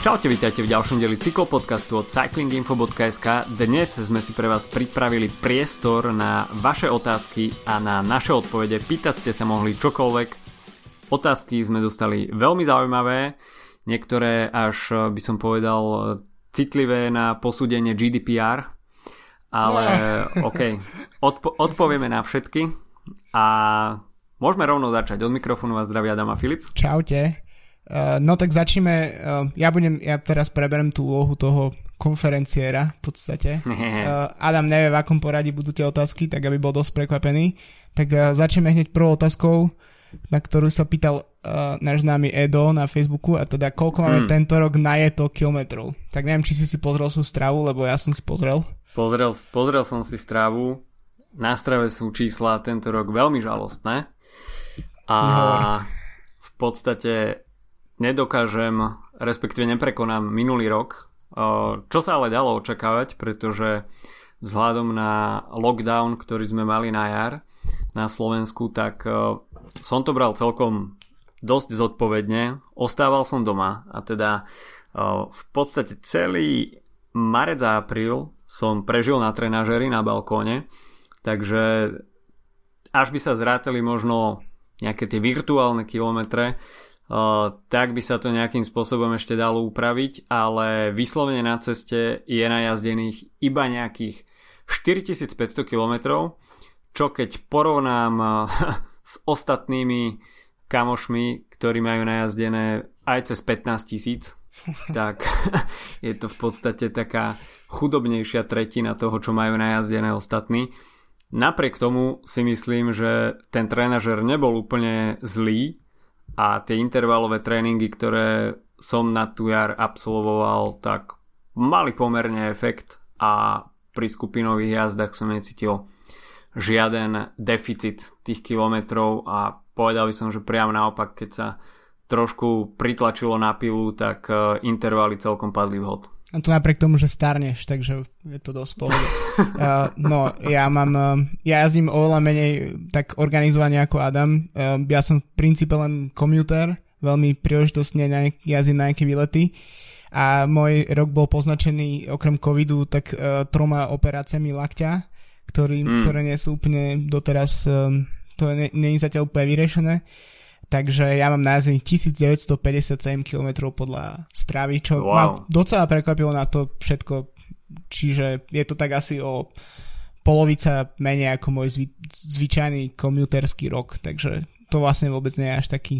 Čaute, vítajte v ďalšom dieli cyklopodcastu od cyclinginfo.sk. Dnes sme si pre vás pripravili priestor na vaše otázky a na naše odpovede. Pýtať ste sa mohli čokoľvek. Otázky sme dostali veľmi zaujímavé, niektoré až by som povedal citlivé na posúdenie GDPR, ale OK, odpo- odpovieme na všetky a môžeme rovno začať. Od mikrofónu vás zdravia Adam a Filip. Čaute. Uh, no tak začneme, uh, ja budem, ja teraz preberem tú úlohu toho konferenciéra v podstate. Uh, Adam nevie, v akom poradí budú tie otázky, tak aby bol dosť prekvapený. Tak začneme hneď prvou otázkou, na ktorú sa pýtal náš známy Edo na Facebooku a teda koľko máme hmm. tento rok najeto kilometrov. Tak neviem, či si si pozrel sú stravu, lebo ja som si pozrel. Pozrel, pozrel som si stravu. Na strave sú čísla tento rok veľmi žalostné. A v podstate nedokážem, respektíve neprekonám minulý rok, čo sa ale dalo očakávať, pretože vzhľadom na lockdown, ktorý sme mali na jar na Slovensku, tak som to bral celkom dosť zodpovedne. Ostával som doma a teda v podstate celý marec a apríl som prežil na trenažeri na balkóne, takže až by sa zrátali možno nejaké tie virtuálne kilometre, tak by sa to nejakým spôsobom ešte dalo upraviť, ale vyslovene na ceste je najazdených iba nejakých 4500 km, čo keď porovnám s ostatnými kamošmi, ktorí majú najazdené aj cez 15 tisíc, tak je to v podstate taká chudobnejšia tretina toho, čo majú najazdené ostatní. Napriek tomu si myslím, že ten trénažer nebol úplne zlý, a tie intervalové tréningy, ktoré som na tú jar absolvoval, tak mali pomerne efekt a pri skupinových jazdách som necítil žiaden deficit tých kilometrov a povedal by som, že priam naopak, keď sa trošku pritlačilo na pilu, tak e, intervaly celkom padli vhod. A to napriek tomu, že starneš, takže je to dosť pohode. uh, no, ja mám, uh, ja jazdím oveľa menej tak organizovane ako Adam. Uh, ja som v princípe len komuter, veľmi príležitostne na jazdím na nejaké výlety. A môj rok bol poznačený okrem covidu tak uh, troma operáciami lakťa, ktorý, mm. ktoré nie sú úplne doteraz, um, to nie, nie je zatiaľ úplne vyriešené. Takže ja mám najazdených 1957 km podľa stravy, čo wow. ma docela prekvapilo na to všetko. Čiže je to tak asi o polovica menej ako môj zvy, zvyčajný komuterský rok, takže to vlastne vôbec nie je až taký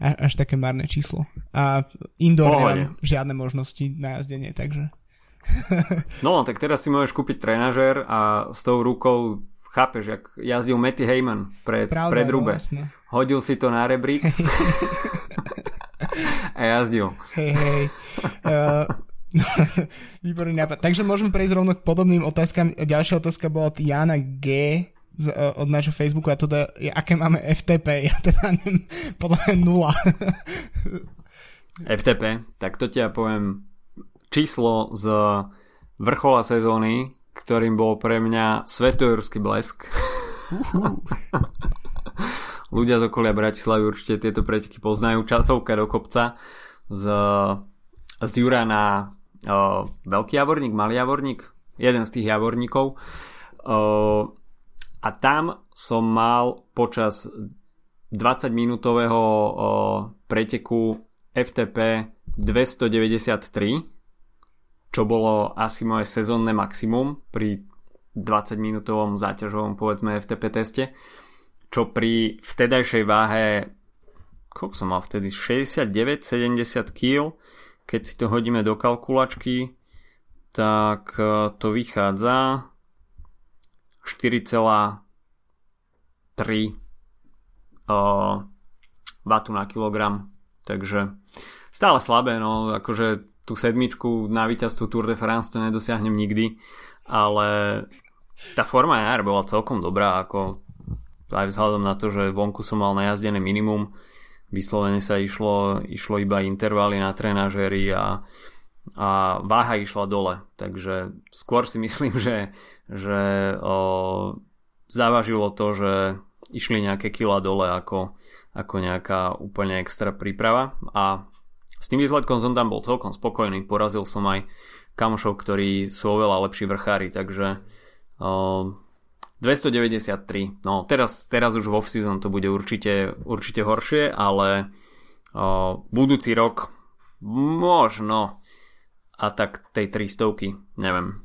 až, také marné číslo. A indoor nemám žiadne možnosti na jazdenie, takže... no, tak teraz si môžeš kúpiť trenažer a s tou rukou chápeš, jak jazdil Matty Heyman pred, Pravda, pred Rube. No, Hodil si to na rebrík a jazdil. Hej, hej. Uh, výborný nápad. Takže môžeme prejsť rovno k podobným otázkam. Ďalšia otázka bola od Jana G z, uh, od nášho Facebooku a teda je, aké máme FTP. Ja teda neviem, podľa mňa nula. FTP, tak to ti ja poviem číslo z vrchola sezóny ktorým bol pre mňa svetojurský blesk. Ľudia z okolia Bratislavy určite tieto preteky poznajú. Časovka do kopca z, z Jura na uh, veľký javorník, malý javorník, jeden z tých javorníkov. Uh, a tam som mal počas 20 minútového uh, preteku FTP 293 čo bolo asi moje sezónne maximum pri 20 minútovom záťažovom povedzme FTP teste, čo pri vtedajšej váhe koľko som mal vtedy? 69-70 kg keď si to hodíme do kalkulačky tak e, to vychádza 4,3 vatu na kilogram. Takže stále slabé no akože tú sedmičku na víťazstvu Tour de France to nedosiahnem nikdy, ale tá forma jar bola celkom dobrá, ako aj vzhľadom na to, že vonku som mal najazdené minimum, vyslovene sa išlo, išlo iba intervaly na trenažery a, a váha išla dole, takže skôr si myslím, že, že o, zavažilo to, že išli nejaké kila dole ako, ako nejaká úplne extra príprava a s tým výsledkom som tam bol celkom spokojný. Porazil som aj kamošov, ktorí sú oveľa lepší vrchári, takže uh, 293. No teraz, teraz už v off-season to bude určite, určite horšie, ale uh, budúci rok možno a tak tej 300 neviem.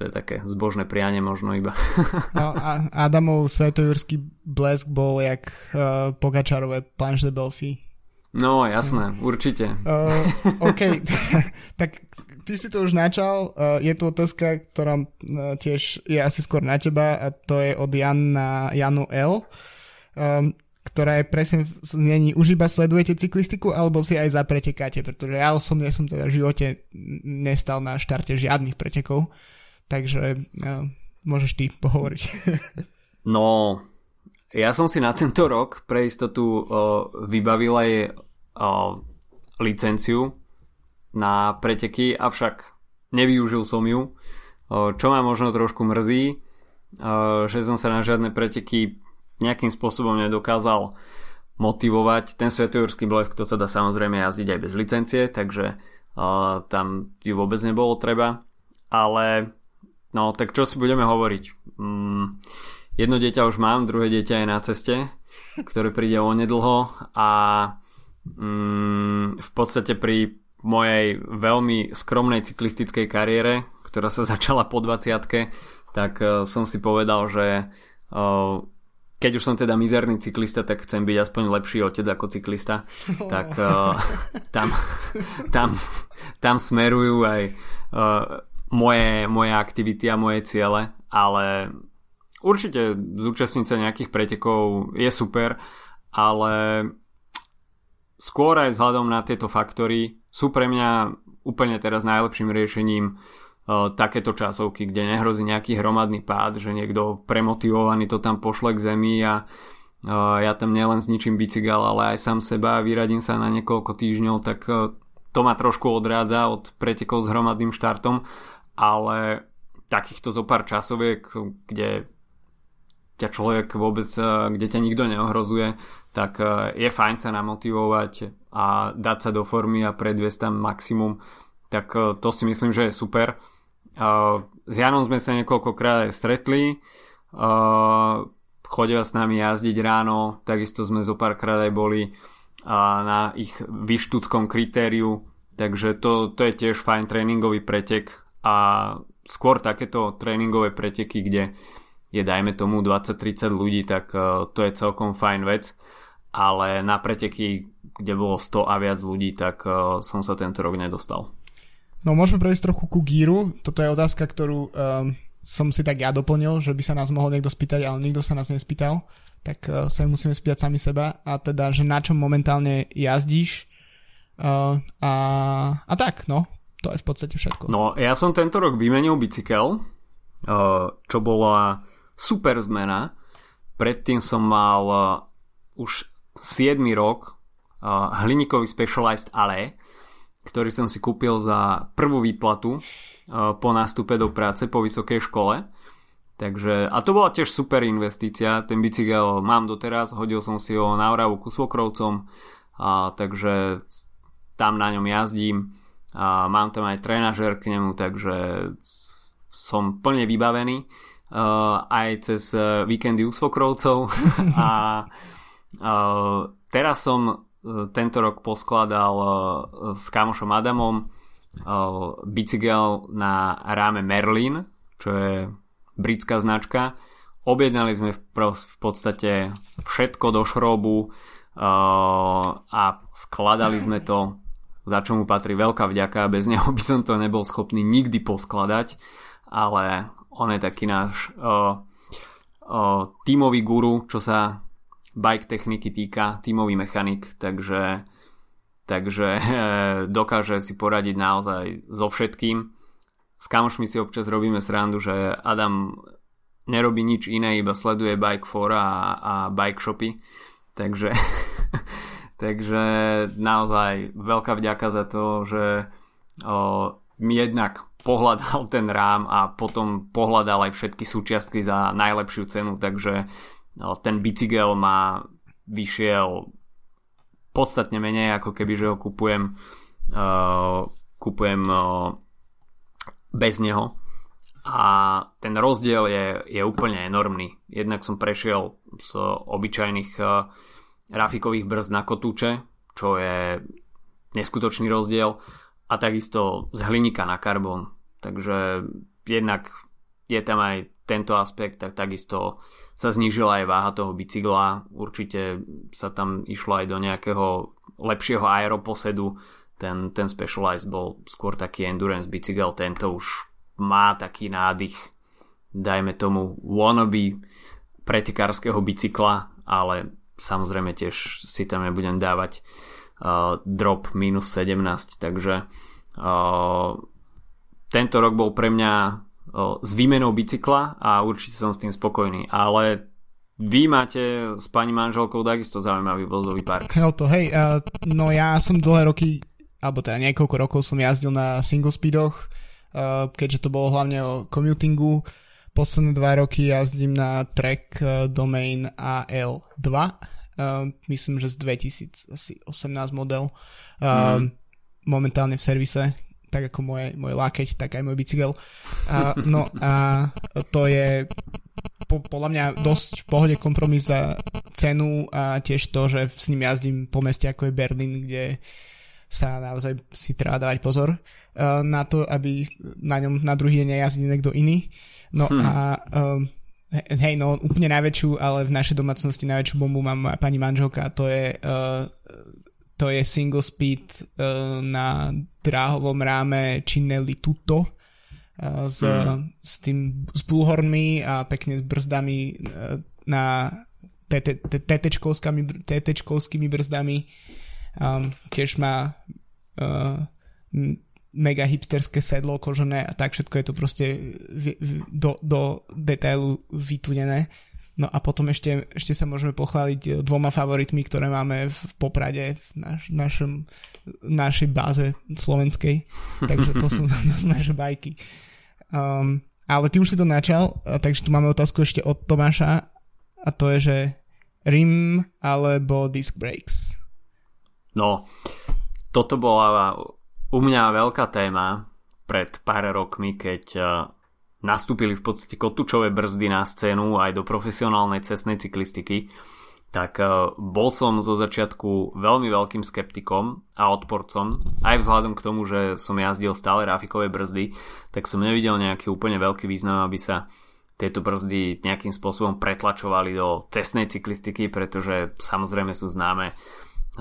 To je také zbožné prianie možno iba. no a Adamov svetojurský blesk bol jak uh, Pogačarové planche de Belfi. No, jasné, určite. Uh, OK, tak ty si to už načal. Uh, je tu otázka, ktorá uh, tiež je asi skôr na teba a to je od Jan na Janu L. Um, ktorá je presne v znení už iba sledujete cyklistiku alebo si aj za pretekáte, pretože ja osobne som teda v živote nestal na štarte žiadnych pretekov, takže uh, môžeš ty pohovoriť. no, ja som si na tento rok pre istotu vybavil aj licenciu na preteky, avšak nevyužil som ju, čo ma možno trošku mrzí, že som sa na žiadne preteky nejakým spôsobom nedokázal motivovať. Ten svetojurský blesk to sa dá samozrejme jazdiť aj bez licencie, takže tam ju vôbec nebolo treba. Ale no tak čo si budeme hovoriť? Mm, Jedno dieťa už mám, druhé dieťa je na ceste, ktoré príde onedlho a mm, v podstate pri mojej veľmi skromnej cyklistickej kariére, ktorá sa začala po 20 tak uh, som si povedal, že uh, keď už som teda mizerný cyklista, tak chcem byť aspoň lepší otec ako cyklista. Oh. Tak uh, tam, tam, tam smerujú aj uh, moje, moje aktivity a moje ciele, ale Určite zúčastniť sa nejakých pretekov je super, ale skôr aj vzhľadom na tieto faktory sú pre mňa úplne teraz najlepším riešením uh, takéto časovky, kde nehrozí nejaký hromadný pád, že niekto premotivovaný to tam pošle k zemi a uh, ja tam nielen zničím bicykel, ale aj sám seba a vyradím sa na niekoľko týždňov, tak uh, to ma trošku odrádza od pretekov s hromadným štartom, ale takýchto zo pár časoviek, kde ťa človek vôbec, eh, kde ťa nikto neohrozuje, tak eh, je fajn sa namotivovať a dať sa do formy a predviesť tam maximum, tak eh, to si myslím, že je super. S Janom sme sa niekoľkokrát stretli, chodila s nami jazdiť ráno, takisto sme zo párkrát aj boli na ich vyštúckom kritériu, takže to, to je tiež fajn tréningový pretek a skôr takéto tréningové preteky, kde je dajme tomu 20-30 ľudí, tak uh, to je celkom fajn vec, ale na preteky, kde bolo 100 a viac ľudí, tak uh, som sa tento rok nedostal. No môžeme prejsť trochu ku gíru, toto je otázka, ktorú um, som si tak ja doplnil, že by sa nás mohol niekto spýtať, ale nikto sa nás nespýtal, tak uh, sa musíme spýtať sami seba. A teda, že na čom momentálne jazdíš? Uh, a, a tak, no, to je v podstate všetko. No, ja som tento rok vymenil bicykel, uh, čo bola super zmena. Predtým som mal uh, už 7 rok uh, hliníkový Specialized Ale, ktorý som si kúpil za prvú výplatu uh, po nástupe do práce po vysokej škole. Takže, a to bola tiež super investícia, ten bicykel mám doteraz, hodil som si ho na Oravu ku svokrovcom, a, takže tam na ňom jazdím, a mám tam aj trenažer k nemu, takže som plne vybavený uh, aj cez uh, víkendy u svokrovcov a uh, teraz som tento rok poskladal uh, s kamošom Adamom uh, bicykel na ráme Merlin, čo je britská značka. Objednali sme v, v podstate všetko do šrobu uh, a skladali sme to, za čo mu patrí veľká vďaka. Bez neho by som to nebol schopný nikdy poskladať, ale on je taký náš uh, uh, tímový guru, čo sa bike techniky týka, tímový mechanik, takže, takže uh, dokáže si poradiť naozaj so všetkým. S kamošmi si občas robíme srandu, že Adam nerobí nič iné, iba sleduje Bike 4 a, a bike shopy. Takže, takže naozaj veľká vďaka za to, že o, jednak pohľadal ten rám a potom pohľadal aj všetky súčiastky za najlepšiu cenu, takže no, ten bicykel má vyšiel podstatne menej ako keby, že ho kupujem kupujem bez neho a ten rozdiel je, je úplne enormný. Jednak som prešiel z obyčajných rafikových brzd na kotúče, čo je neskutočný rozdiel a takisto z hliníka na karbon. Takže jednak je tam aj tento aspekt, tak takisto sa znížila aj váha toho bicykla. Určite sa tam išlo aj do nejakého lepšieho aeroposedu. Ten, ten Specialized bol skôr taký endurance bicykel, tento už má taký nádych, dajme tomu wannabe pretikárskeho bicykla, ale samozrejme tiež si tam nebudem dávať uh, drop minus 17, takže uh, tento rok bol pre mňa s výmenou bicykla a určite som s tým spokojný, ale vy máte s pani manželkou takisto zaujímavý vozový park. No to hej, uh, no ja som dlhé roky, alebo teda niekoľko rokov som jazdil na single speedoch, uh, keďže to bolo hlavne o commutingu. Posledné dva roky jazdím na track uh, domain AL2, uh, myslím, že z 2018 model. Uh, mm. Momentálne v servise, tak ako moje, môj lakeť, tak aj môj bicykel. A, no a to je po, podľa mňa dosť v pohode kompromis za cenu a tiež to, že s ním jazdím po meste ako je Berlin, kde sa naozaj si treba dávať pozor uh, na to, aby na ňom na druhý deň nejazdil niekto iný. No hmm. a um, hej, no úplne najväčšiu, ale v našej domácnosti najväčšiu bombu mám pani manželka, to je uh, to je single speed uh, na dráhovom ráme Činelli Tuto uh, s, mm. s tým s bullhornmi a pekne s brzdami uh, na TT-čkovskými brzdami. Um, tiež má uh, mega hipsterské sedlo kožené a tak všetko je to proste v, v, do, do detailu vytunené. No a potom ešte, ešte sa môžeme pochváliť eh, dvoma favoritmi, ktoré máme v Poprade, v naš, našom, našej báze slovenskej. Takže to sú, to sú naše bajky. Um, ale ty už si to načal, takže tu máme otázku ešte od Tomáša a to je, že rim alebo disc brakes? No, toto bola u mňa veľká téma pred pár rokmi, keď eh, nastúpili v podstate kotúčové brzdy na scénu aj do profesionálnej cestnej cyklistiky, tak e, bol som zo začiatku veľmi veľkým skeptikom a odporcom, aj vzhľadom k tomu, že som jazdil stále rafikové brzdy, tak som nevidel nejaký úplne veľký význam, aby sa tieto brzdy nejakým spôsobom pretlačovali do cestnej cyklistiky, pretože samozrejme sú známe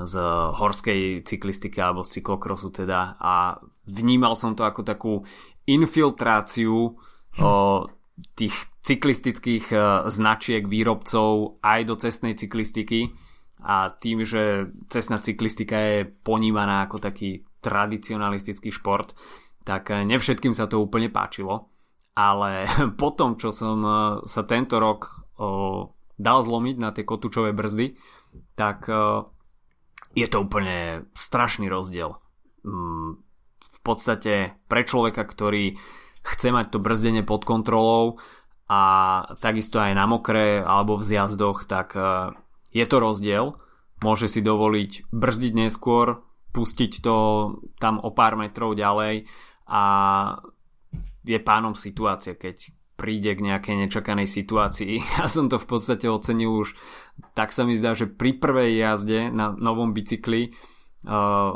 z horskej cyklistiky alebo cyklokrosu teda. A vnímal som to ako takú infiltráciu o tých cyklistických e, značiek výrobcov aj do cestnej cyklistiky. A tým, že cestná cyklistika je ponímaná ako taký tradicionalistický šport, tak e, nevšetkým sa to úplne páčilo. Ale potom, čo som e, sa tento rok dal zlomiť na tie kotúčové brzdy, tak je to úplne strašný rozdiel. Mm, v podstate pre človeka, ktorý chce mať to brzdenie pod kontrolou a takisto aj na mokré alebo v zjazdoch, tak e, je to rozdiel. Môže si dovoliť brzdiť neskôr, pustiť to tam o pár metrov ďalej a je pánom situácie, keď príde k nejakej nečakanej situácii. Ja som to v podstate ocenil už, tak sa mi zdá, že pri prvej jazde na novom bicykli uh,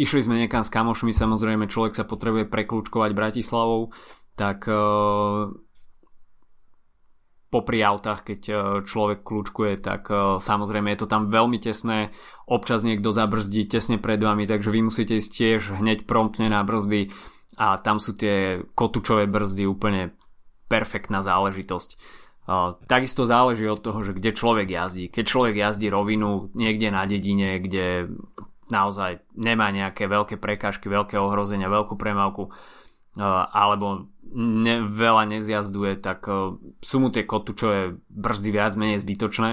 Išli sme niekam s kamošmi, samozrejme človek sa potrebuje preklúčkovať Bratislavou, tak uh, popri autách, keď uh, človek kľúčkuje, tak samozrejme je to tam veľmi tesné, občas niekto zabrzdí tesne pred vami, takže vy musíte ísť tiež hneď promptne na brzdy a tam sú tie kotúčové brzdy úplne perfektná záležitosť. Takisto záleží od toho, že kde človek jazdí. Keď človek jazdí rovinu niekde na dedine, kde naozaj nemá nejaké veľké prekážky, veľké ohrozenia, veľkú premávku alebo ne, veľa nezjazduje, tak sú mu tie kotúčové brzdy viac menej zbytočné,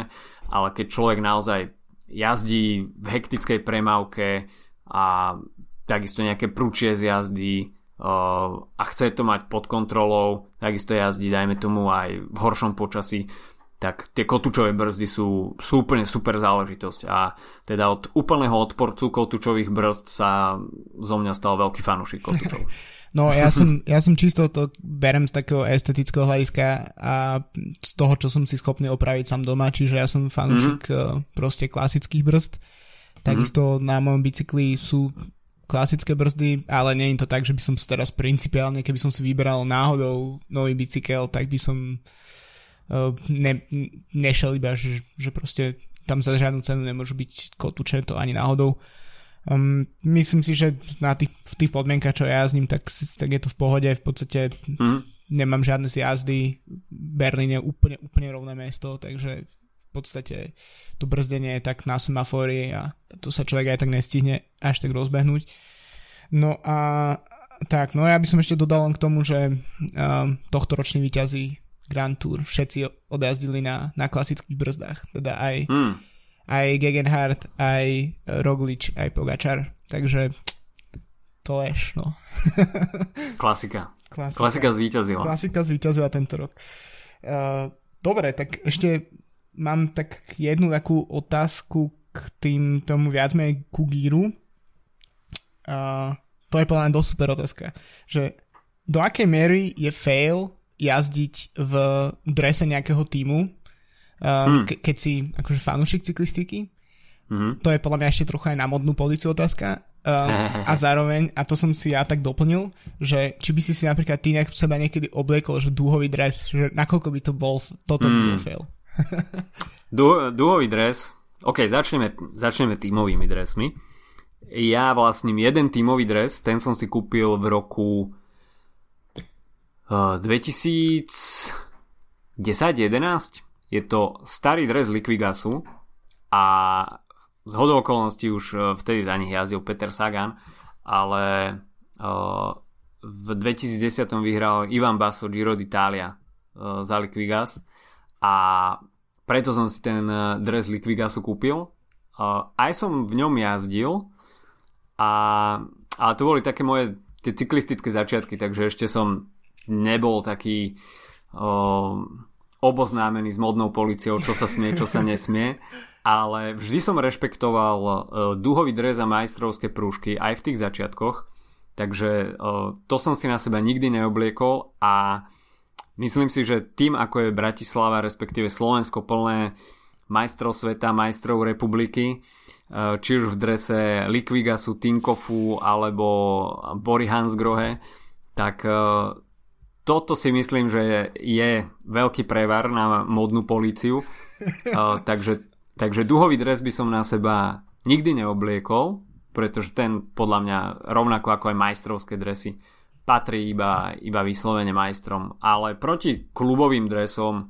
ale keď človek naozaj jazdí v hektickej premávke a takisto nejaké prúčie z jazdy e, a chce to mať pod kontrolou, takisto jazdí, dajme tomu aj v horšom počasí, tak tie kotúčové brzdy sú, sú úplne super záležitosť a teda od úplného odporcu kotúčových brzd sa zo mňa stal veľký fanúšik kotúčov. No ja som, ja som čisto to berem z takého estetického hľadiska a z toho, čo som si schopný opraviť sám doma, čiže ja som fanúšik mm-hmm. proste klasických brzd. Takisto mm-hmm. na mojom bicykli sú klasické brzdy, ale nie je to tak, že by som si teraz principiálne, keby som si vyberal náhodou nový bicykel, tak by som uh, ne, nešiel iba, že, že proste tam za žiadnu cenu nemôžu byť kotúče, to ani náhodou. Um, myslím si, že na tých, v tých podmienkach, čo ja ním, tak, tak je to v pohode. V podstate mm. nemám žiadne z jazdy. Berlín je úplne, úplne rovné mesto, takže podstate to brzdenie je tak na semafóri a to sa človek aj tak nestihne až tak rozbehnúť. No a tak, no ja by som ešte dodal len k tomu, že um, tohto ročný výťazí Grand Tour všetci odjazdili na, na klasických brzdách, teda aj mm aj Gegenhardt, aj Roglič, aj Pogačar. Takže to ješ, no. Klasika. Klasika. Klasika zvíťazila. Klasika zvíťazila tento rok. Uh, dobre, tak ešte mám tak jednu takú otázku k tým, tomu viac menej ku gíru. Uh, to je podľa mňa dosť super otázka. Že do akej miery je fail jazdiť v drese nejakého týmu, uh, ke- keď si akože fanúšik cyklistiky. Mm-hmm. To je podľa mňa ešte trochu aj na modnú pozíciu otázka. Uh, a zároveň, a to som si ja tak doplnil, že či by si si napríklad ty nejak seba niekedy obliekol, že dúhový dres, že nakoľko by to bol, toto mm. by bol fail. Dú, dúhový dres, ok, začneme, začneme tímovými dresmi. Ja vlastním jeden tímový dres, ten som si kúpil v roku uh, 2010-11 je to starý dres Liquigasu a z hodou okolností už e, vtedy za nich jazdil Peter Sagan, ale uh, v 2010 vyhral Ivan Basso Giro d'Italia za Liquigas a preto som si ten dres Liquigasu kúpil. Aj som v ňom jazdil. A, a to boli také moje tie cyklistické začiatky, takže ešte som nebol taký uh, oboznámený s modnou policiou, čo sa smie, čo sa nesmie, ale vždy som rešpektoval uh, duhový dres a majstrovské prúžky aj v tých začiatkoch, takže uh, to som si na seba nikdy neobliekol a myslím si, že tým ako je Bratislava, respektíve Slovensko plné majstrov sveta, majstrov republiky, uh, či už v drese Liquigasu, Tinkofu alebo Bory Hansgrohe, tak uh, toto si myslím, že je veľký prevar na modnú políciu. uh, takže, takže duhový dres by som na seba nikdy neobliekol, pretože ten podľa mňa rovnako ako aj majstrovské dresy patrí iba, iba vyslovene majstrom. Ale proti klubovým dresom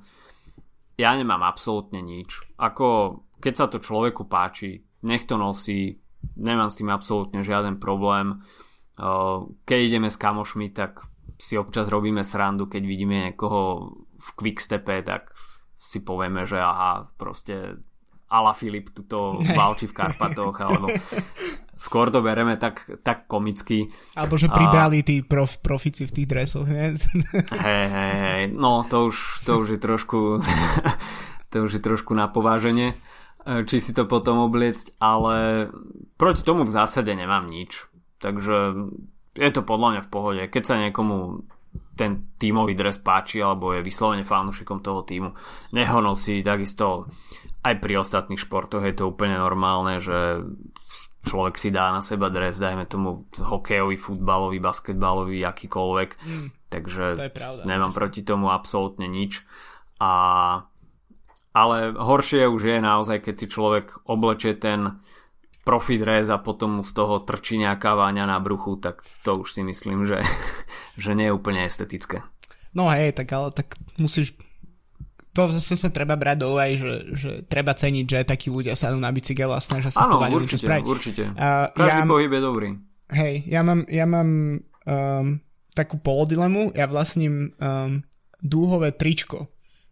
ja nemám absolútne nič. Ako keď sa to človeku páči, nech to nosí, nemám s tým absolútne žiaden problém. Keď ideme s kamošmi, tak si občas robíme srandu, keď vidíme niekoho v quickstepe, tak si povieme, že aha, proste Ala Filip tuto valči v Karpatoch, alebo skôr to bereme tak, tak komicky. Alebo že pribrali tí prof, profici v tých dresoch? Hej, hej, hej, no to už, to už je trošku to už je trošku na pováženie, či si to potom obliecť, ale proti tomu v zásade nemám nič. Takže je to podľa mňa v pohode. Keď sa niekomu ten tímový dres páči alebo je vyslovene fanúšikom toho týmu, nech ho nosí takisto aj pri ostatných športoch je to úplne normálne, že človek si dá na seba dres, dajme tomu hokejový, futbalový, basketbalový, akýkoľvek. Mm, Takže pravda, nemám myslím. proti tomu absolútne nič. A, ale horšie už je naozaj, keď si človek oblečie ten profi dres a potom mu z toho trčí nejaká váňa na bruchu, tak to už si myslím, že, že nie je úplne estetické. No hej, tak ale tak musíš to zase sa treba brať do úvahy, že, že treba ceniť, že takí ľudia sa na bicykel a snažia sa Áno, určite, spraviť. určite. Uh, Každý ja, pohyb je dobrý. Hej, ja mám, ja mám um, takú polodilemu, ja vlastním um, dúhové tričko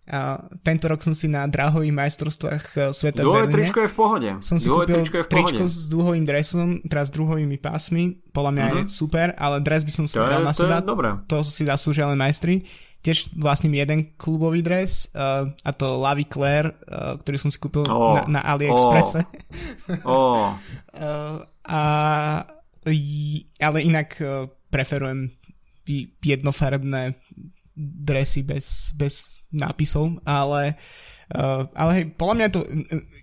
a tento rok som si na dráhových majstrovstvách e, sveta Dúhové tričko je v pohode. Som si Dúhové kúpil tričko, tričko s dúhovým dresom, teraz s dúhovými pásmi. Podľa mňa mm-hmm. je mhm. super, ale dres by som si to dal je, na to seba. Je dobré. To si zaslúžia len majstri. Tiež vlastním jeden klubový dres uh, a to Lavi Claire, uh, ktorý som si kúpil oh, na, na AliExpresse. Oh. oh. uh, a, ale inak uh, preferujem jednofarebné dresy bez, bez nápisov, ale uh, ale hej, podľa mňa to,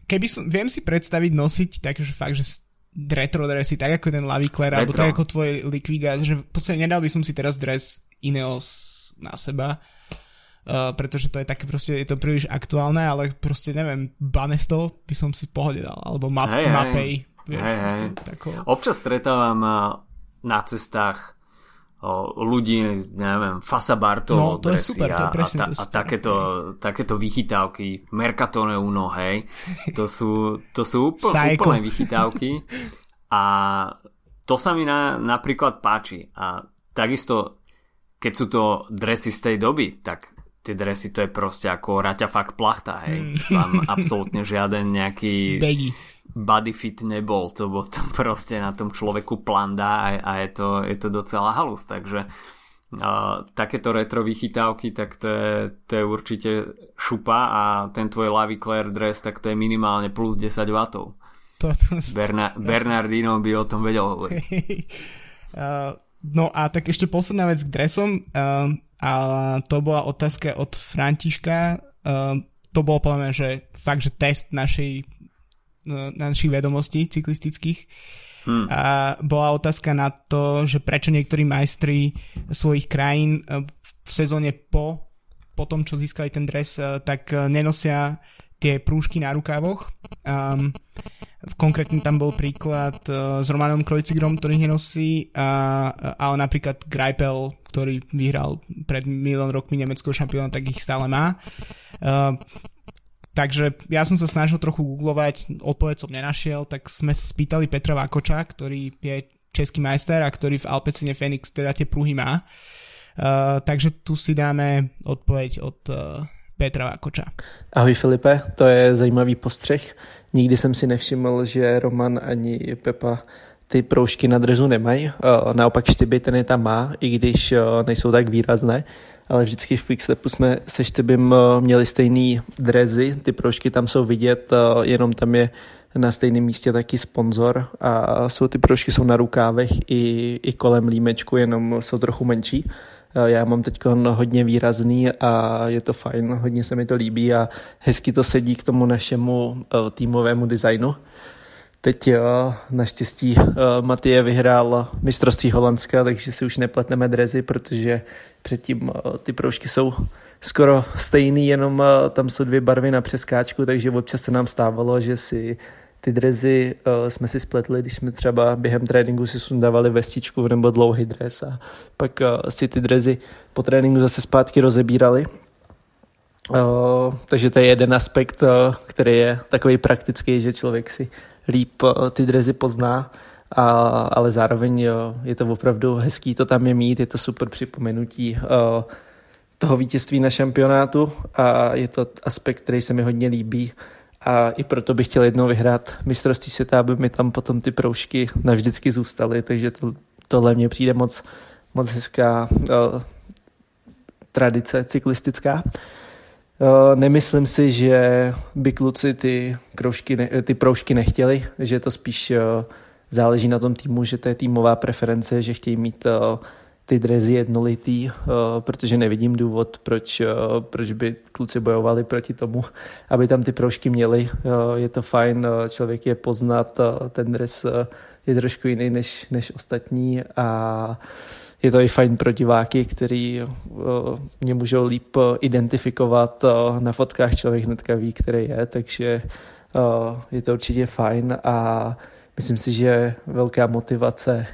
keby som, viem si predstaviť nosiť takže fakt, že retro dresy, tak ako ten Lavicler, alebo tak ako tvoj Liquiga, že v podstate nedal by som si teraz dres Ineos na seba, uh, pretože to je také proste, je to príliš aktuálne, ale proste neviem, Banesto by som si pohode dal, alebo ma- hey, Mapej. Vieš, hey, hey. Tako... Občas stretávam na cestách ľudí, neviem, Fasa Bartolo no, to je super, to je presne, a, to a takéto, takéto vychytávky, Mercatone Uno, hej, to sú, to sú úpl, úplné vychytávky. A to sa mi na, napríklad páči. A takisto, keď sú to dresy z tej doby, tak tie dresy to je proste ako raťafak plachta, hej, mm. tam absolútne žiaden nejaký Baggy body fit nebol, to bol to proste na tom človeku planda a, a je, to, je to docela halus, takže uh, takéto retro vychytávky, tak to je, to je určite šupa a ten tvoj Lavi Claire dress, tak to je minimálne plus 10 W. To, to, Berna- Bernardino by o tom vedel hovoriť. uh, no a tak ešte posledná vec k dresom uh, a to bola otázka od Františka uh, to bolo podľa mňa, že fakt, že test našej No, našich vedomostí cyklistických. Hmm. A bola otázka na to, že prečo niektorí majstri svojich krajín e, v sezóne po, po tom, čo získali ten dres, e, tak nenosia tie prúžky na rukávoch. Um, konkrétne tam bol príklad uh, s Romanom Krojcigrom, ktorý nenosí, a, napríklad Greipel, ktorý vyhral pred milión rokmi nemeckého šampióna, tak ich stále má. Uh, Takže ja som sa snažil trochu googlovať, odpoveď som nenašiel, tak sme sa spýtali Petra Vákoča, ktorý je český majster a ktorý v Alpecine Phoenix teda tie pruhy má. Uh, takže tu si dáme odpoveď od Petra Vákoča. Ahoj Filipe, to je zajímavý postřeh. Nikdy jsem si nevšiml, že Roman ani Pepa ty proužky na drezu nemají. Uh, naopak štyby ten je tam má, i když uh, nejsou tak výrazné ale vždycky v Quickstepu jsme se Štebim eh, měli stejný drezy, ty prošky tam jsou vidět, eh, jenom tam je na stejném místě taky sponzor a jsou ty prošky jsou na rukávech i, i kolem límečku, jenom jsou trochu menší. Eh, já mám teď hodně výrazný a je to fajn, hodně se mi to líbí a hezky to sedí k tomu našemu týmovému designu. Teď jo, naštěstí Matěje vyhrál mistrovství Holandska, takže si už nepletneme drezy, protože předtím ty proužky jsou skoro stejný, jenom tam jsou dvě barvy na přeskáčku, takže občas se nám stávalo, že si ty drezy uh, jsme si spletli, když jsme třeba během tréninku si sundávali vestičku nebo dlouhý dres a pak uh, si ty drezy po tréninku zase zpátky rozebírali. Uh, takže to je jeden aspekt, uh, který je takový praktický, že člověk si líp ty drezy pozná, a, ale zároveň jo, je to opravdu hezký to tam je mít, je to super připomenutí uh, toho vítězství na šampionátu a je to aspekt, který se mi hodně líbí a i proto bych chtěl jednou vyhrát mistrovství světa, aby mi tam potom ty proužky navždycky zůstaly, takže to, tohle mně přijde moc, moc hezká uh, tradice cyklistická. Eh, nemyslím si, že by kluci ty, kroužky, ty proužky nechtěli, že to spíš eh, záleží na tom týmu, že to je týmová preference, že chtějí mít eh, ty drezy jednolitý, protože nevidím důvod, proč, proč by kluci bojovali proti tomu, aby tam ty proužky měli. Je to fajn, člověk je poznat, ten dres je trošku jiný než, než ostatní a je to i fajn pro diváky, který mě můžou líp identifikovat. Na fotkách člověk hnedka ví, který je, takže je to určitě fajn a myslím si, že velká motivace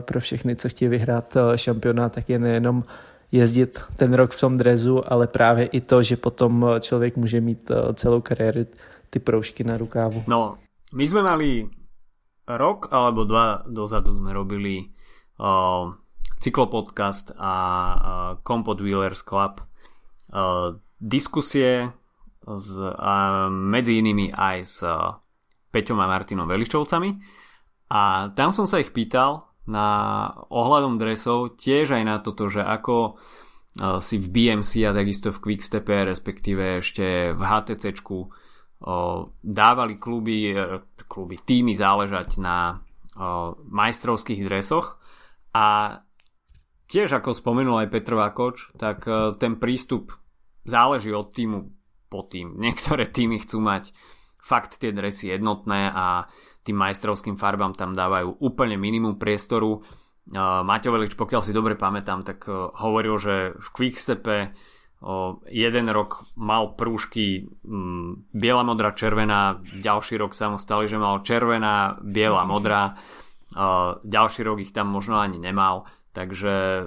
pro všechny, co chtějí vyhrát šampionát, tak je nejenom jezdit ten rok v tom drezu, ale právě i to, že potom člověk může mít celou kariéru ty proužky na rukávu. No, my jsme mali rok alebo dva dozadu sme robili uh, cyklopodcast a Compot Wheelers Club diskusie s, a medzi inými aj s Peťom a Martinom Veličovcami a tam som sa ich pýtal na ohľadom dresov tiež aj na toto, že ako si v BMC a takisto v Quickstepe, respektíve ešte v HTCčku dávali kluby, kluby, týmy záležať na majstrovských dresoch a tiež ako spomenul aj Petr Vakoč, tak ten prístup záleží od týmu po tým. Niektoré týmy chcú mať fakt tie dresy jednotné a tým majstrovským farbám tam dávajú úplne minimum priestoru. Maťo Velič, pokiaľ si dobre pamätám, tak e, hovoril, že v Quickstepe jeden rok mal prúžky mm, biela, modrá, červená, ďalší rok sa mu stali, že mal červená, biela, modrá, ďalší rok ich tam možno ani nemal, takže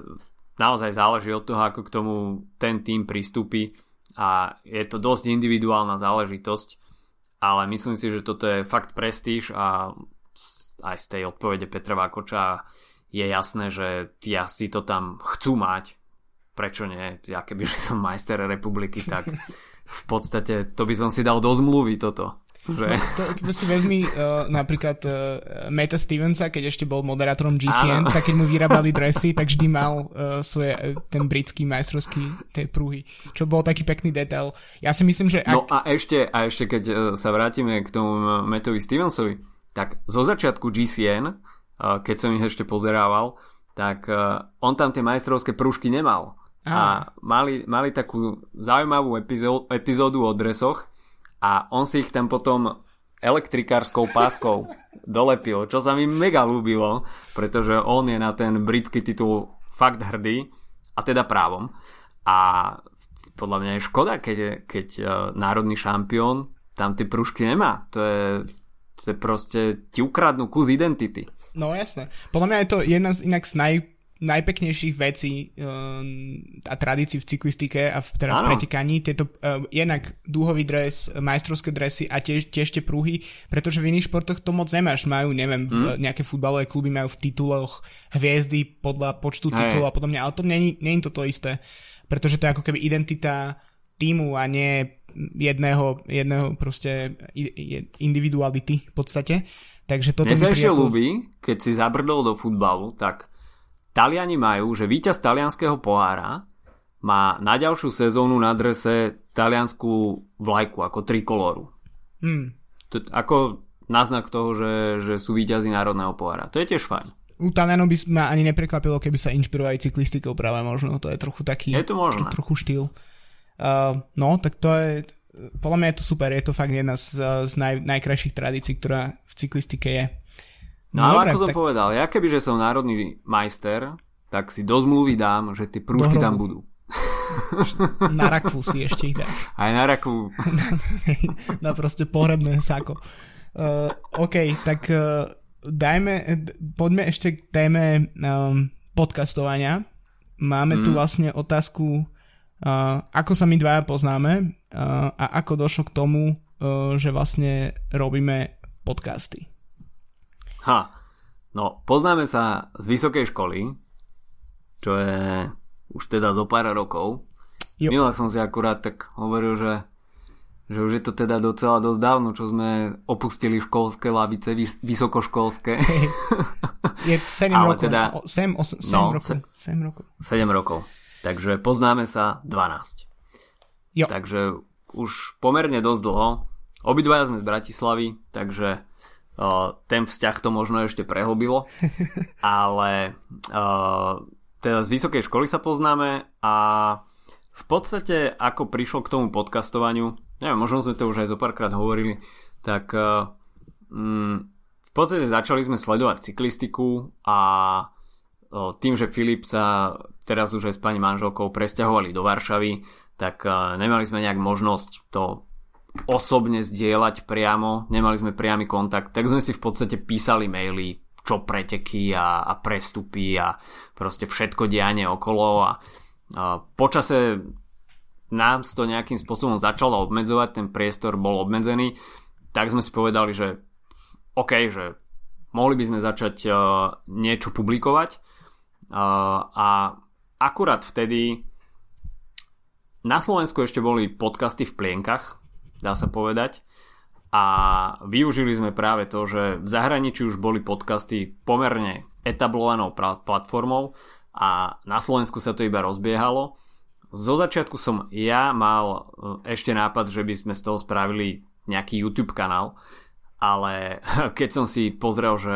naozaj záleží od toho, ako k tomu ten tým pristúpi. A je to dosť individuálna záležitosť, ale myslím si, že toto je fakt prestíž a aj z tej odpovede Petra Vákoča je jasné, že tí asi to tam chcú mať. Prečo nie? Ja keby že som majster republiky, tak v podstate to by som si dal do zmluvy toto. Že? No, to, to si vezmi uh, napríklad uh, Meta Stevensa, keď ešte bol moderátorom GCN, Áno. tak keď mu vyrábali dresy, tak vždy mal uh, svoje, uh, ten britský majstrovský tej prúhy, čo bol taký pekný detail. Ja si myslím, že... No ak... No a ešte, a ešte keď uh, sa vrátime k tomu Metovi Stevensovi, tak zo začiatku GCN keď som ich ešte pozerával, tak e, on tam tie majstrovské prúžky nemal. Ah. A mali, mali takú zaujímavú epizódu, epizódu o dresoch a on si ich tam potom elektrikárskou páskou dolepil, čo sa mi mega ľúbilo, pretože on je na ten britský titul fakt hrdý a teda právom. A podľa mňa je škoda, keď, keď uh, národný šampión tam tie prúžky nemá. To je, to je proste, ti ukradnú kus identity. No jasné. Podľa mňa je to jedna z inak z naj, najpeknejších vecí um, a tradícií v cyklistike a v, teda v pretekaní. Tieto uh, jednak dúhový dres, majstrovské dresy a tiež, tiež tie prúhy, pretože v iných športoch to moc nemáš. Majú, neviem, v, mm. nejaké futbalové kluby majú v tituloch hviezdy podľa počtu titulov a podobne, ale to není, není to to isté, pretože to je ako keby identita týmu a nie jedného, jedného proste individuality v podstate. Takže toto Mne sa ešte ako... ľúbi, keď si zabrdol do futbalu, tak Taliani majú, že víťaz talianského pohára má na ďalšiu sezónu na drese taliansku vlajku ako trikoloru. Hmm. To, ako náznak toho, že, že sú víťazi národného pohára. To je tiež fajn. U Talianov by ma ani neprekvapilo, keby sa inšpirovali cyklistikou práve možno. To je trochu taký... Je to možné. Trochu štýl. Uh, no, tak to je podľa mňa je to super, je to fakt jedna z, z naj, najkrajších tradícií, ktorá v cyklistike je. No, ale ako som tak... povedal, ja keby, že som národný majster, tak si do zmluvy dám, že tie prúžky tam budú. Na rakvu si ešte ich dáš. Aj na rakvu. na proste pohrebné sáko. Uh, OK, tak uh, dajme, poďme ešte k téme um, podcastovania. Máme mm. tu vlastne otázku Uh, ako sa my dvaja poznáme uh, a ako došlo k tomu, uh, že vlastne robíme podcasty. Ha, no poznáme sa z vysokej školy, čo je už teda zo pár rokov. Jo. Minule som si akurát tak hovoril, že, že už je to teda docela dosť dávno, čo sme opustili školské lavice, vysokoškolské. je 7 rokov. Teda, 7, 8, 7 no, rokov. 7 rokov. 7 rokov. Takže poznáme sa 12. Jo. Takže už pomerne dosť dlho. Obidvaja sme z Bratislavy, takže ten vzťah to možno ešte prehlbilo. Ale teda z vysokej školy sa poznáme a v podstate ako prišlo k tomu podcastovaniu, neviem, možno sme to už aj zo párkrát hovorili, tak um, v podstate začali sme sledovať cyklistiku a tým, že Filip sa teraz už aj s pani manželkou presťahovali do Varšavy, tak nemali sme nejak možnosť to osobne zdieľať priamo, nemali sme priamy kontakt, tak sme si v podstate písali maily, čo preteky a, a prestupy a proste všetko dianie okolo a, a počase nám to nejakým spôsobom začalo obmedzovať, ten priestor bol obmedzený, tak sme si povedali, že OK, že mohli by sme začať uh, niečo publikovať a akurát vtedy na Slovensku ešte boli podcasty v plienkach, dá sa povedať. A využili sme práve to, že v zahraničí už boli podcasty pomerne etablovanou platformou a na Slovensku sa to iba rozbiehalo. zo začiatku som ja mal ešte nápad, že by sme z toho spravili nejaký YouTube kanál, ale keď som si pozrel, že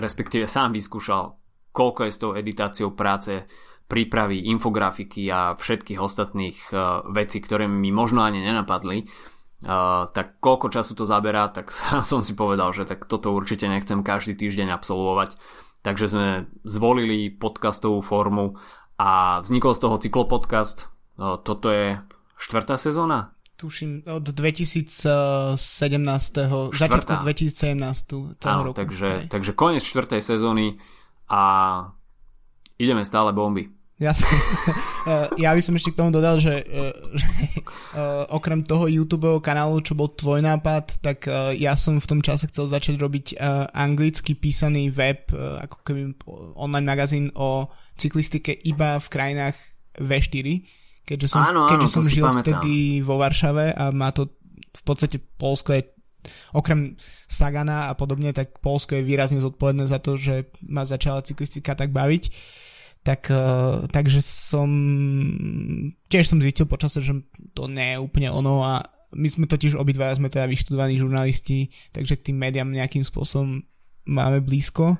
respektíve sám vyskúšal, koľko je s tou editáciou práce, prípravy, infografiky a všetkých ostatných uh, vecí, ktoré mi možno ani nenapadli, uh, tak koľko času to zaberá, tak som si povedal, že tak toto určite nechcem každý týždeň absolvovať. Takže sme zvolili podcastovú formu a vznikol z toho cyklopodcast. Uh, toto je štvrtá sezóna? tuším, od 2017. začiatku 2017. toho Áno, roku. Takže, takže koniec štvrtej sezóny a ideme stále bomby. Jasne. Eh, ja by som ešte k tomu dodal, že, eh, že uh, okrem toho YouTube kanálu, čo bol tvoj nápad, tak ja som v tom čase chcel začať robiť anglicky písaný web, ako keby online magazín o cyklistike iba v krajinách V4 keďže som, áno, áno, keďže som žil pamätám. vtedy vo Varšave a má to v podstate Polsko je okrem Sagana a podobne, tak Polsko je výrazne zodpovedné za to, že ma začala cyklistika tak baviť. Tak, uh, takže som tiež som zistil počasie, že to nie je úplne ono a my sme totiž obidvaja sme teda vyštudovaní žurnalisti, takže k tým médiám nejakým spôsobom máme blízko.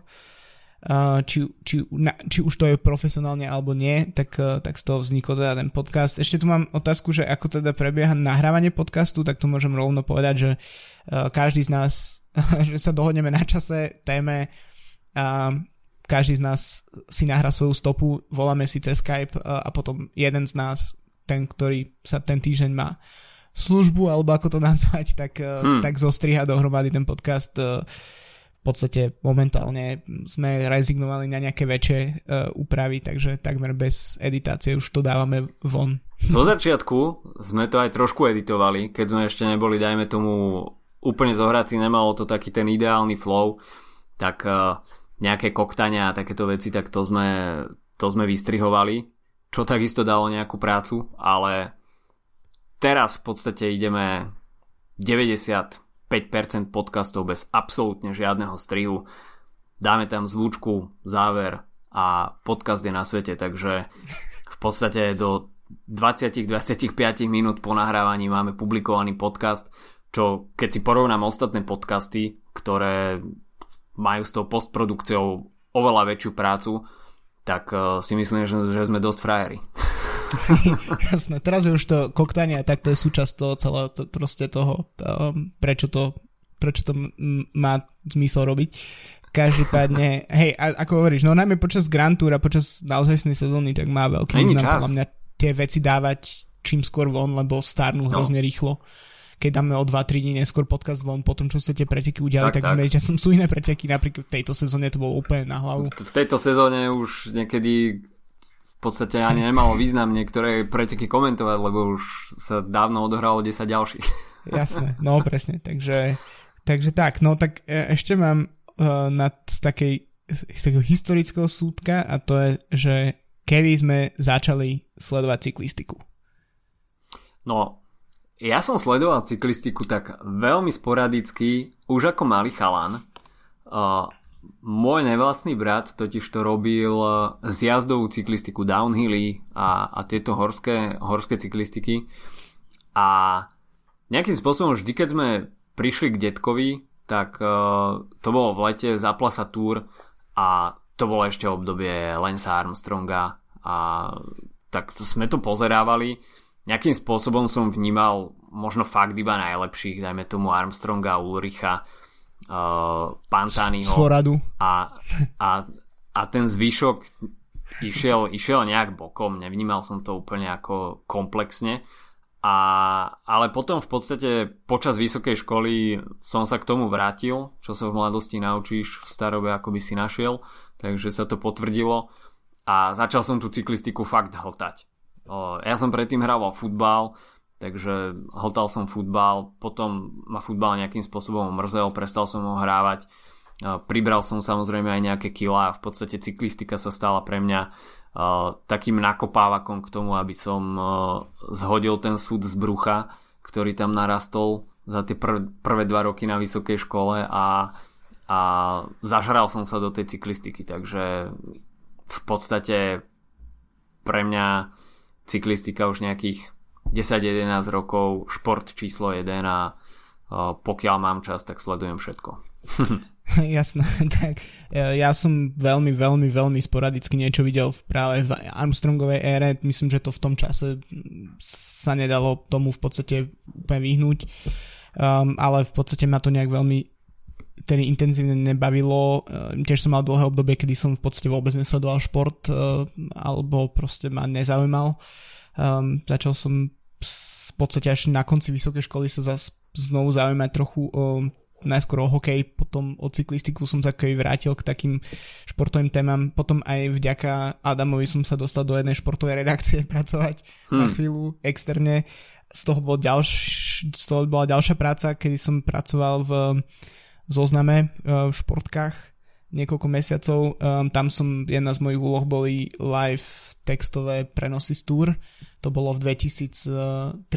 Uh, či, či, či už to je profesionálne alebo nie, tak, e, tak z toho vznikol teda ten podcast. Ešte tu mám otázku, že ako teda prebieha nahrávanie podcastu, tak to môžem rovno povedať, že e, každý z nás, že sa dohodneme na čase, téme a každý z nás si nahrá svoju stopu, voláme si cez Skype e, a potom jeden z nás, ten, ktorý sa ten týždeň má službu, alebo ako to nazvať, tak, hmm. tak zostriha dohromady ten podcast podstate momentálne sme rezignovali na nejaké väčšie úpravy, takže takmer bez editácie už to dávame von. Zo začiatku sme to aj trošku editovali, keď sme ešte neboli, dajme tomu, úplne zohratí, nemalo to taký ten ideálny flow, tak uh, nejaké koktania a takéto veci, tak to sme, to sme vystrihovali, čo takisto dalo nejakú prácu, ale teraz v podstate ideme 90 5% podcastov bez absolútne žiadneho strihu. Dáme tam zvučku, záver a podcast je na svete, takže v podstate do 20-25 minút po nahrávaní máme publikovaný podcast, čo keď si porovnám ostatné podcasty, ktoré majú s tou postprodukciou oveľa väčšiu prácu, tak uh, si myslím, že, že sme dosť frajeri. Jasné, teraz je už to koktanie, tak to je súčasť toho celého, to, proste toho, um, prečo to, prečo to m- má zmysel robiť. Každopádne, hej, a, ako hovoríš, no najmä počas Grand Tour a počas naozajstnej sezóny, tak má veľký význam podľa mňa tie veci dávať čím skôr von, lebo starnú no. hrozne rýchlo keď dáme o 2-3 dní neskôr podcast von po tom, čo sa tie preteky udiali, tak, tak, tak. som sú iné preteky, napríklad v tejto sezóne to bolo úplne na hlavu. V tejto sezóne už niekedy podstate ani nemalo význam niektoré preteky komentovať, lebo už sa dávno odohralo 10 ďalších. Jasné, no presne, takže, takže tak, no tak e, ešte mám uh, na, z, takej, z takého historického súdka a to je, že kedy sme začali sledovať cyklistiku. No, ja som sledoval cyklistiku tak veľmi sporadicky, už ako malý chalan. Môj nevlastný brat totiž to robil e, zjazdovú cyklistiku downhilly a, a tieto horské, horské cyklistiky a nejakým spôsobom vždy keď sme prišli k detkovi tak uh, to bolo v lete Zaplasa Tour a to bolo ešte obdobie Lensa Armstronga a tak sme to pozerávali nejakým spôsobom som vnímal možno fakt iba najlepších dajme tomu Armstronga Ulricha uh, Pantaniho. A, a, a ten zvyšok išiel, išiel nejak bokom, nevnímal som to úplne ako komplexne. A, ale potom v podstate počas vysokej školy som sa k tomu vrátil, čo sa v mladosti naučíš v starobe ako by si našiel, takže sa to potvrdilo. A začal som tú cyklistiku fakt hltať. Ja som predtým hrával futbal, takže hltal som futbal, potom ma futbal nejakým spôsobom mrzel, prestal som ho hrávať, pribral som samozrejme aj nejaké kila a v podstate cyklistika sa stala pre mňa takým nakopávakom k tomu, aby som zhodil ten súd z brucha, ktorý tam narastol za tie prv, prvé dva roky na vysokej škole a, a zažral som sa do tej cyklistiky, takže v podstate pre mňa cyklistika už nejakých 10-11 rokov, šport číslo 1 a pokiaľ mám čas, tak sledujem všetko. Jasné, tak ja som veľmi, veľmi, veľmi sporadicky niečo videl v práve v Armstrongovej ére. Myslím, že to v tom čase sa nedalo tomu v podstate úplne vyhnúť. Um, ale v podstate ma to nejak veľmi tedy intenzívne nebavilo. Um, tiež som mal dlhé obdobie, kedy som v podstate vôbec nesledoval šport uh, alebo proste ma nezaujímal. Um, začal som v podstate až na konci vysokej školy sa zase znovu zaujímať trochu o najskôr o hokej, potom o cyklistiku som sa vrátil k takým športovým témam. Potom aj vďaka Adamovi som sa dostal do jednej športovej redakcie pracovať hmm. na chvíľu externe. Z toho, bol ďalš, z toho bola ďalšia práca, kedy som pracoval v zozname v športkách niekoľko mesiacov. Um, tam som, jedna z mojich úloh boli live textové prenosy z tour. To bolo v 2013,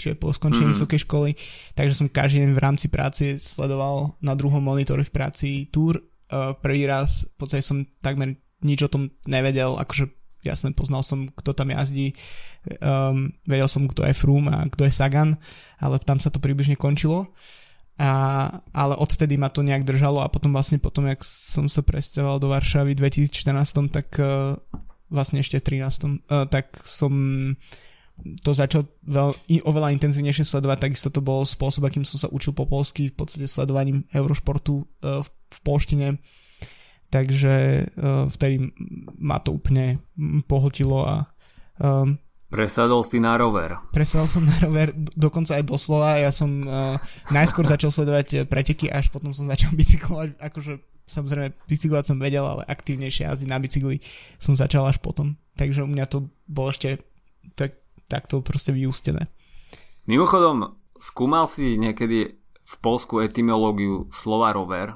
čiže po skončení mm. vysokej školy. Takže som každý deň v rámci práce sledoval na druhom monitore v práci tour. Uh, prvý raz v podstate som takmer nič o tom nevedel, akože jasne poznal som, kto tam jazdí, um, vedel som, kto je Froome a kto je Sagan, ale tam sa to približne končilo. A, ale odtedy ma to nejak držalo a potom vlastne potom, jak som sa presťahoval do Varšavy v 2014, tak uh, vlastne ešte v 13, uh, e, tak som to začal veľ, oveľa intenzívnejšie sledovať, takisto to bol spôsob, akým som sa učil po polsky, v podstate sledovaním Eurošportu uh, v, v polštine, takže uh, vtedy ma to úplne pohltilo a um, Presadol si na rover. Presadol som na rover, dokonca aj doslova. Ja som uh, najskôr začal sledovať eh, preteky, až potom som začal bicyklovať. Akože samozrejme bicyklovať som vedel, ale aktívnejšie jazdy na bicykli som začal až potom. Takže u mňa to bolo ešte tak, takto proste vyústené. Mimochodom, skúmal si niekedy v Polsku etymológiu slova rover?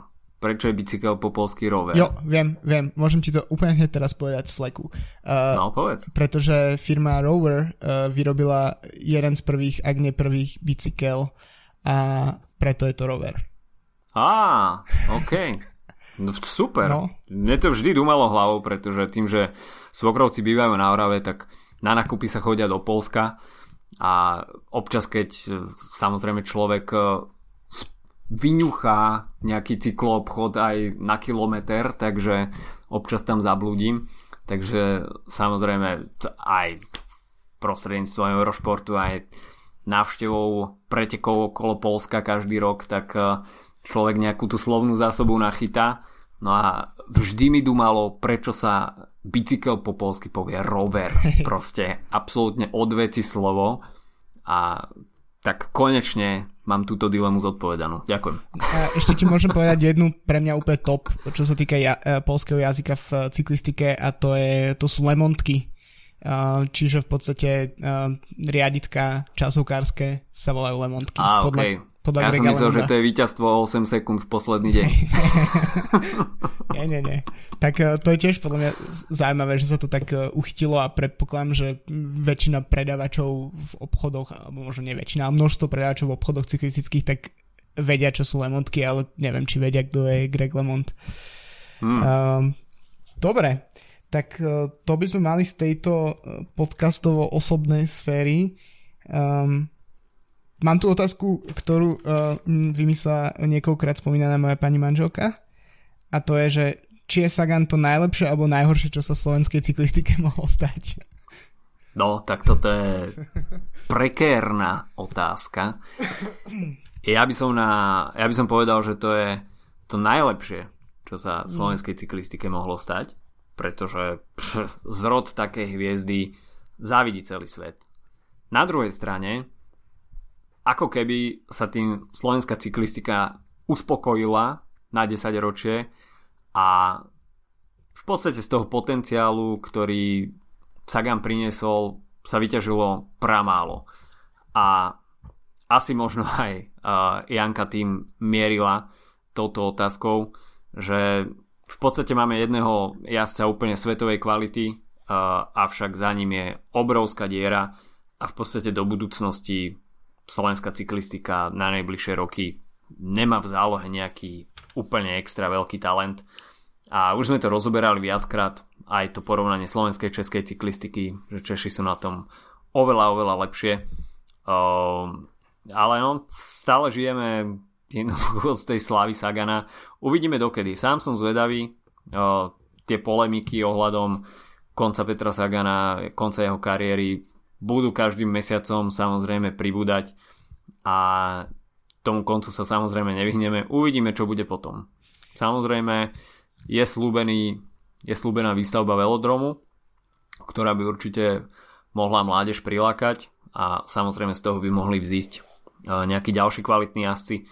Prečo je bicykel po polsky rover. Jo, viem, viem. Môžem ti to úplne hneď teraz povedať z fleku. Uh, no, povedz. Pretože firma Rover uh, vyrobila jeden z prvých, ak nie prvých bicykel a preto je to Rover. Á, OK. No, super. No. Mne to vždy dumalo hlavou, pretože tým, že svokrovci bývajú na Orave, tak na nakupy sa chodia do Polska a občas, keď samozrejme človek vyňuchá nejaký cykloobchod aj na kilometr, takže občas tam zablúdim. Takže samozrejme aj prostredníctvom Eurošportu aj návštevou pretekov okolo Polska každý rok, tak e, človek nejakú tú slovnú zásobu nachytá. No a vždy mi dumalo, prečo sa bicykel po polsky povie rover. Proste absolútne odveci slovo a tak konečne mám túto dilemu zodpovedanú. Ďakujem. Ešte ti môžem povedať jednu pre mňa úplne top, čo sa týka ja, e, polského jazyka v cyklistike a to, je, to sú lemontky. Čiže v podstate riaditka časovkárske sa volajú lemontky. A, podľa, okay. Podľa ja Grega som myslel, že to je víťazstvo o 8 sekúnd v posledný deň. nie, nie, nie. Tak e, to je tiež podľa mňa zaujímavé, že sa to tak e, uchytilo a predpokladám, že väčšina predávačov v obchodoch, alebo možno nie väčšina, ale množstvo predávačov v obchodoch cyklistických, tak vedia, čo sú lemontky, ale neviem, či vedia, kto je Greg Lemont. Hmm. Um, dobre, tak uh, to by sme mali z tejto podcastovo-osobnej sféry. Um, mám tu otázku, ktorú uh, vymyslela niekoľkrát spomínaná moja pani manželka a to je, že či je Sagan to najlepšie alebo najhoršie, čo sa v slovenskej cyklistike mohlo stať? No, tak toto je prekérna otázka. Ja by som, na, ja by som povedal, že to je to najlepšie, čo sa v slovenskej cyklistike mohlo stať, pretože pff, zrod takej hviezdy závidí celý svet. Na druhej strane, ako keby sa tým slovenská cyklistika uspokojila na 10 ročie a v podstate z toho potenciálu, ktorý Sagan priniesol, sa vyťažilo pramálo. A asi možno aj uh, Janka tým mierila touto otázkou, že v podstate máme jedného jazdca úplne svetovej kvality, uh, avšak za ním je obrovská diera a v podstate do budúcnosti slovenská cyklistika na najbližšie roky nemá v zálohe nejaký úplne extra veľký talent. A už sme to rozoberali viackrát aj to porovnanie slovenskej českej cyklistiky, že Češi sú na tom oveľa, oveľa lepšie. Uh, ale no, stále žijeme jednoducho z tej slávy Sagana. Uvidíme dokedy. Sám som zvedavý. Uh, tie polemiky ohľadom konca Petra Sagana, konca jeho kariéry budú každým mesiacom samozrejme pribúdať a tomu koncu sa samozrejme nevyhneme. Uvidíme, čo bude potom. Samozrejme je slúbený je slúbená výstavba velodromu, ktorá by určite mohla mládež prilákať a samozrejme z toho by mohli vzísť e, nejakí ďalší kvalitní jazdci,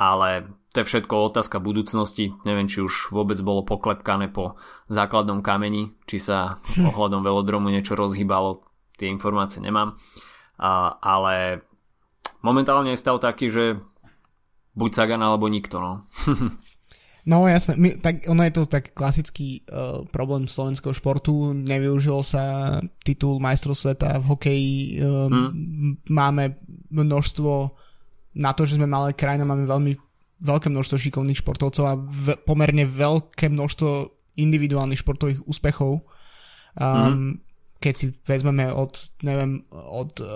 ale to je všetko otázka budúcnosti. Neviem, či už vôbec bolo poklepkané po základnom kameni, či sa ohľadom velodromu niečo rozhýbalo, tie informácie nemám. A, ale momentálne je stav taký, že buď Sagan alebo nikto. No. No jasne, my, tak ono je to tak klasický uh, problém slovenského športu, nevyužil sa titul majstrov sveta v hokeji, uh, hmm. máme množstvo, na to, že sme malé krajina, máme veľmi veľké množstvo šikovných športovcov a v, pomerne veľké množstvo individuálnych športových úspechov. Um, hmm keď si vezmeme od, neviem, od uh,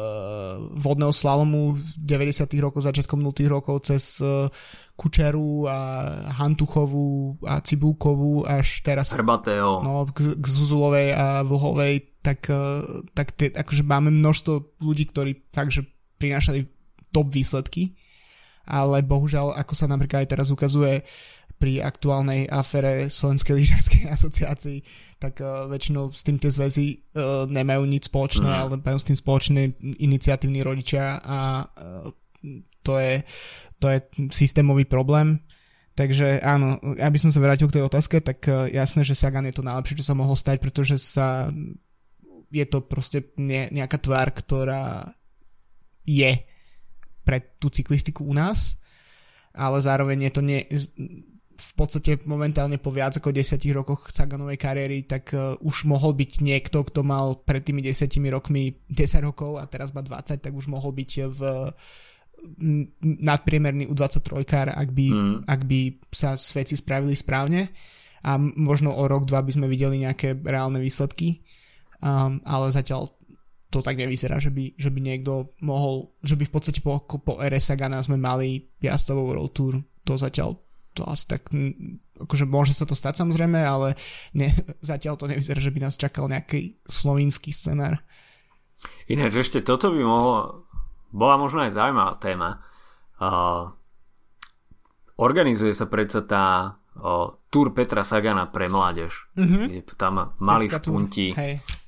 vodného slalomu v 90. rokoch, začiatkom 0. rokov cez uh, Kučeru a Hantuchovú a Cibulkovú až teraz Hrbatého. No, k, k Zuzulovej a Vlhovej, tak, uh, tak te, akože máme množstvo ľudí, ktorí fakt, že prinášali top výsledky, ale bohužiaľ, ako sa napríklad aj teraz ukazuje, pri aktuálnej afere Slovenskej lyžarskej asociácii, tak uh, väčšinou s tým tie zväzy uh, nemajú nič spoločné, mm. ale majú s tým spoločné iniciatívni rodičia a uh, to, je, to je systémový problém. Takže áno, aby som sa vrátil k tej otázke, tak uh, jasné, že Sagan je to najlepšie, čo sa mohlo stať, pretože sa je to proste ne, nejaká tvár, ktorá je pre tú cyklistiku u nás, ale zároveň je to nie, v podstate momentálne po viac ako 10 rokoch Saganovej kariéry, tak uh, už mohol byť niekto, kto mal pred tými 10 rokmi 10 rokov a teraz má 20, tak už mohol byť v nadpriemerný U23, ak by, mm. ak by sa veci spravili správne. A možno o rok, dva by sme videli nejaké reálne výsledky, um, ale zatiaľ to tak nevyzerá, že by, že by niekto mohol, že by v podstate po, po RS Sagana sme mali jazdovú World Tour, to zatiaľ to asi tak, akože môže sa to stať samozrejme, ale ne, zatiaľ to nevyzerá, že by nás čakal nejaký slovinský scenár. Ináč ešte toto by mohlo, bola možno aj zaujímavá téma. Uh, organizuje sa predsa tá uh, Tour Petra Sagana pre mládež. Mm-hmm. Tam mali špunti,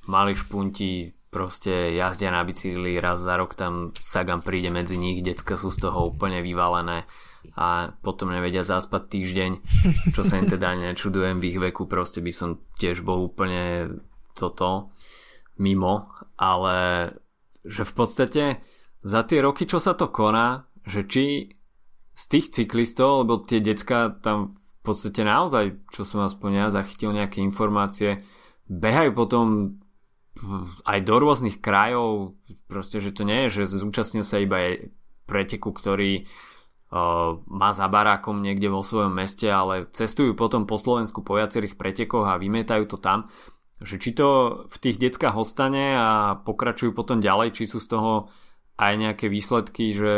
mali špunti proste jazdia na bicykli, raz za rok tam Sagan príde medzi nich, decka sú z toho úplne vyvalené a potom nevedia zaspať týždeň, čo sa im teda nečudujem. V ich veku, proste by som tiež bol úplne toto mimo, ale že v podstate za tie roky, čo sa to koná, že či z tých cyklistov, lebo tie decka tam v podstate naozaj, čo som aspoň ja zachytil nejaké informácie, behajú potom aj do rôznych krajov, proste, že to nie je, že zúčastnil sa iba preteku, ktorý má za barákom niekde vo svojom meste, ale cestujú potom po Slovensku po viacerých pretekoch a vymietajú to tam. Že či to v tých deckách ostane a pokračujú potom ďalej, či sú z toho aj nejaké výsledky, že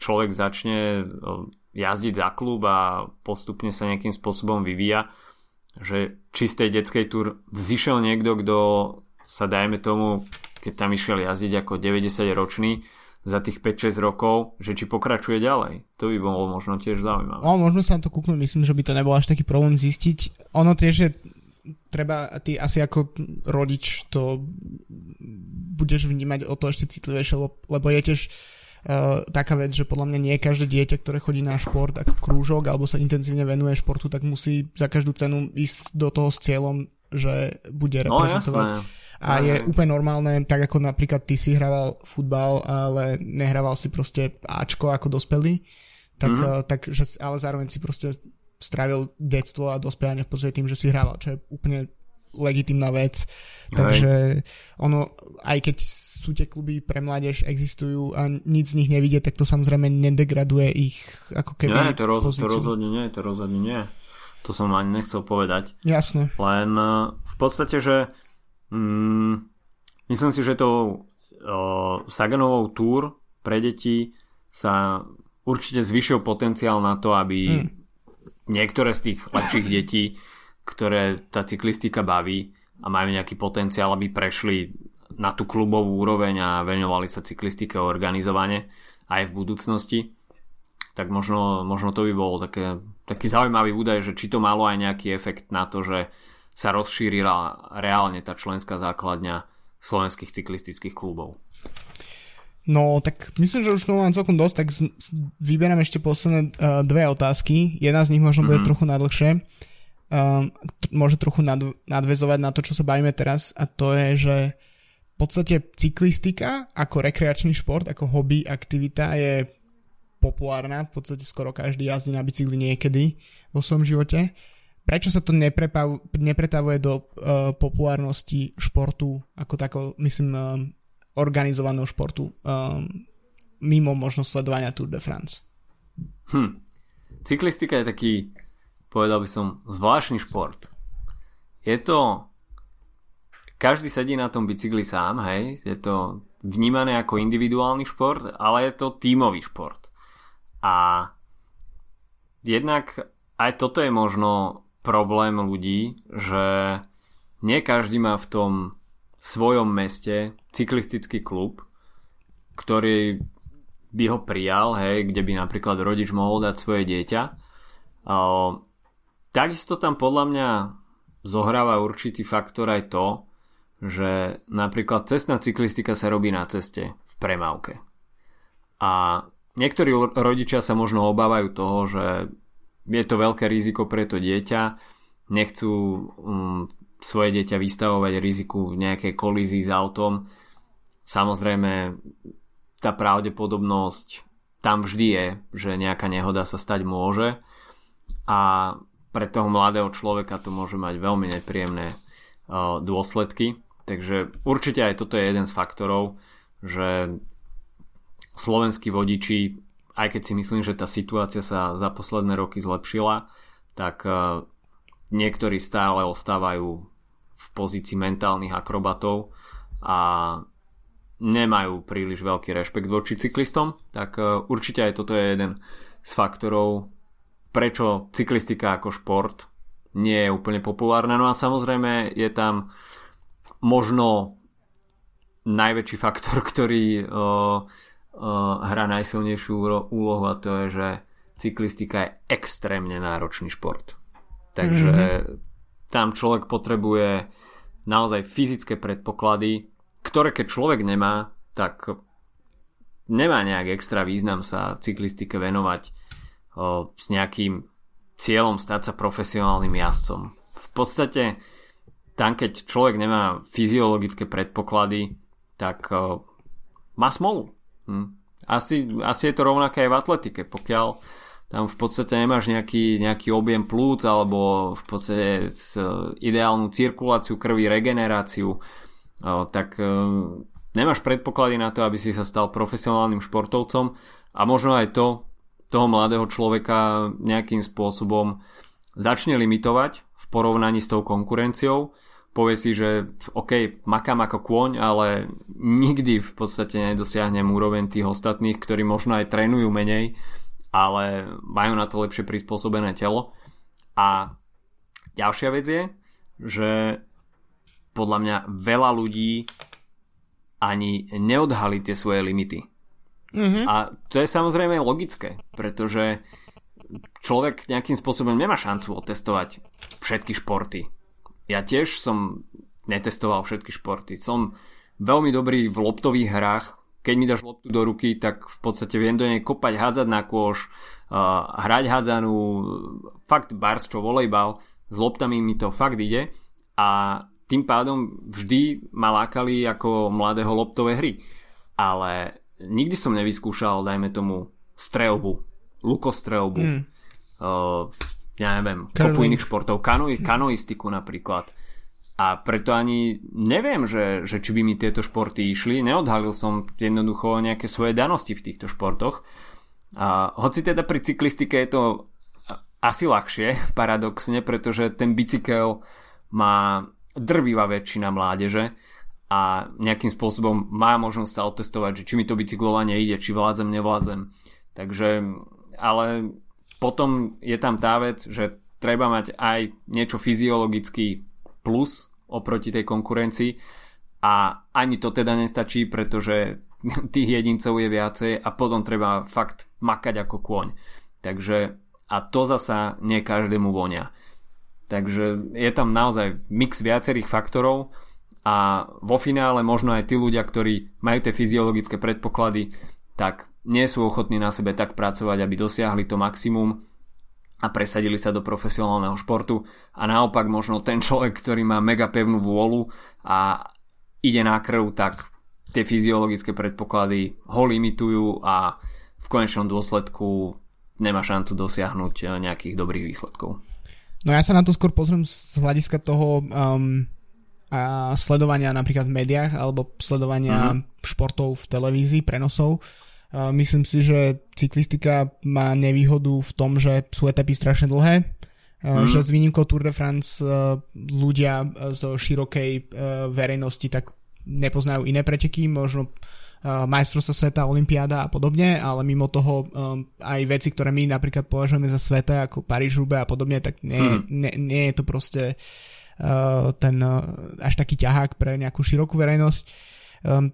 človek začne jazdiť za klub a postupne sa nejakým spôsobom vyvíja. Že či z tej detskej túr vzýšiel niekto, kto sa dajme tomu, keď tam išiel jazdiť ako 90 ročný, za tých 5-6 rokov, že či pokračuje ďalej. To by bolo možno tiež zaujímavé. No, možno sa na to kúknúť, myslím, že by to nebol až taký problém zistiť. Ono tiež je treba, ty asi ako rodič to budeš vnímať o to ešte citlivejšie, lebo je tiež uh, taká vec, že podľa mňa nie každé dieťa, ktoré chodí na šport ako krúžok alebo sa intenzívne venuje športu, tak musí za každú cenu ísť do toho s cieľom, že bude no, reprezentovať no, a je úplne normálne, tak ako napríklad ty si hrával futbal, ale nehrával si proste Ačko ako dospelý, tak, mm. tak že, ale zároveň si proste strávil detstvo a dospelanie v podstate tým, že si hrával, čo je úplne legitimná vec. Hej. Takže ono, aj keď sú tie kluby pre mládež existujú a nič z nich nevidie, tak to samozrejme nedegraduje ich ako keby Nie, to, roz, to rozhodne nie, to rozhodne nie. To som ani nechcel povedať. Jasne. Len e, v podstate, že mm, myslím si, že to uh, Saganovou túr pre deti sa určite zvyšil potenciál na to, aby mm. niektoré z tých lepších detí, ktoré tá cyklistika baví a majú nejaký potenciál, aby prešli na tú klubovú úroveň a venovali sa cyklistike organizovane aj v budúcnosti, tak možno, možno to by bol také, taký zaujímavý údaj, že či to malo aj nejaký efekt na to, že sa rozšírila reálne tá členská základňa slovenských cyklistických klubov. No, tak myslím, že už to mám celkom dosť, tak z, z, vyberám ešte posledné uh, dve otázky. Jedna z nich možno mm-hmm. bude mhm. trochu nadlhšie. Um, môže trochu nad, nadvezovať na to, čo sa bavíme teraz a to je, že v podstate cyklistika ako rekreačný šport, ako hobby, aktivita je populárna, v podstate skoro každý jazdí na bicykli niekedy vo svojom živote. Prečo sa to nepretavuje do uh, populárnosti športu ako tako, myslím, uh, organizovaného športu um, mimo možnosť sledovania Tour de France. Hm. Cyklistika je taký, povedal by som, zvláštny šport. Je to... Každý sedí na tom bicykli sám, hej. Je to vnímané ako individuálny šport, ale je to tímový šport. A jednak aj toto je možno problém ľudí, že nie každý má v tom svojom meste cyklistický klub, ktorý by ho prijal, hej, kde by napríklad rodič mohol dať svoje dieťa. Takisto tam podľa mňa zohráva určitý faktor aj to, že napríklad cestná cyklistika sa robí na ceste v premávke. A niektorí rodičia sa možno obávajú toho, že je to veľké riziko pre to dieťa, nechcú um, svoje dieťa vystavovať riziku nejakej kolízii s autom. Samozrejme, tá pravdepodobnosť tam vždy je, že nejaká nehoda sa stať môže a pre toho mladého človeka to môže mať veľmi nepríjemné uh, dôsledky. Takže určite aj toto je jeden z faktorov, že slovenskí vodiči, aj keď si myslím, že tá situácia sa za posledné roky zlepšila, tak uh, niektorí stále ostávajú v pozícii mentálnych akrobatov a nemajú príliš veľký rešpekt voči cyklistom, tak e, určite aj toto je jeden z faktorov, prečo cyklistika ako šport nie je úplne populárna. No a samozrejme je tam možno najväčší faktor, ktorý uh, hrá najsilnejšiu úlohu a to je, že cyklistika je extrémne náročný šport. Takže mm-hmm. tam človek potrebuje naozaj fyzické predpoklady, ktoré keď človek nemá, tak nemá nejak extra význam sa cyklistike venovať o, s nejakým cieľom stať sa profesionálnym jazdcom. V podstate tam, keď človek nemá fyziologické predpoklady, tak o, má smolu. Hm. Asi, asi je to rovnaké aj v atletike. Pokiaľ tam v podstate nemáš nejaký, nejaký objem plúc alebo v podstate ideálnu cirkuláciu krvi, regeneráciu, tak e, nemáš predpoklady na to, aby si sa stal profesionálnym športovcom a možno aj to toho mladého človeka nejakým spôsobom začne limitovať v porovnaní s tou konkurenciou. Povie si, že OK, makám ako kôň, ale nikdy v podstate nedosiahnem úroveň tých ostatných, ktorí možno aj trénujú menej ale majú na to lepšie prispôsobené telo. A ďalšia vec je, že podľa mňa veľa ľudí ani neodhalí tie svoje limity. Mm-hmm. A to je samozrejme logické, pretože človek nejakým spôsobom nemá šancu otestovať všetky športy. Ja tiež som netestoval všetky športy. Som veľmi dobrý v loptových hrách, keď mi dáš loptu do ruky, tak v podstate viem do nej kopať, hádzať na kôš, uh, hrať hádzanú, fakt bars čo volejbal, s loptami mi to fakt ide a tým pádom vždy ma lákali ako mladého loptové hry. Ale nikdy som nevyskúšal, dajme tomu, strelbu, lukostrelbu, mm. uh, ja neviem, kopu iných športov, kano, kanoistiku napríklad a preto ani neviem, že, že či by mi tieto športy išli. Neodhalil som jednoducho nejaké svoje danosti v týchto športoch. A hoci teda pri cyklistike je to asi ľahšie, paradoxne, pretože ten bicykel má drvivá väčšina mládeže a nejakým spôsobom má možnosť sa otestovať, že či mi to bicyklovanie ide, či vládzem, nevládzem. Takže, ale potom je tam tá vec, že treba mať aj niečo fyziologicky plus oproti tej konkurencii a ani to teda nestačí, pretože tých jedincov je viacej a potom treba fakt makať ako kôň. Takže a to zasa nie každému vonia. Takže je tam naozaj mix viacerých faktorov a vo finále možno aj tí ľudia, ktorí majú tie fyziologické predpoklady, tak nie sú ochotní na sebe tak pracovať, aby dosiahli to maximum a presadili sa do profesionálneho športu a naopak možno ten človek, ktorý má mega pevnú vôľu a ide na krv, tak tie fyziologické predpoklady ho limitujú a v konečnom dôsledku nemá šancu dosiahnuť eh, nejakých dobrých výsledkov. No ja sa na to skôr pozriem z hľadiska toho um, a sledovania napríklad v médiách alebo sledovania uh-huh. športov v televízii, prenosov. Myslím si, že cyklistika má nevýhodu v tom, že sú etapy strašne dlhé, uh-huh. že s výnimkou Tour de France uh, ľudia z širokej uh, verejnosti tak nepoznajú iné preteky, možno majstrovstva sveta, olimpiáda a podobne, ale mimo toho aj veci, ktoré my napríklad považujeme za sveta, ako Paríž, a podobne, tak nie, hmm. nie, nie je to proste ten až taký ťahák pre nejakú širokú verejnosť.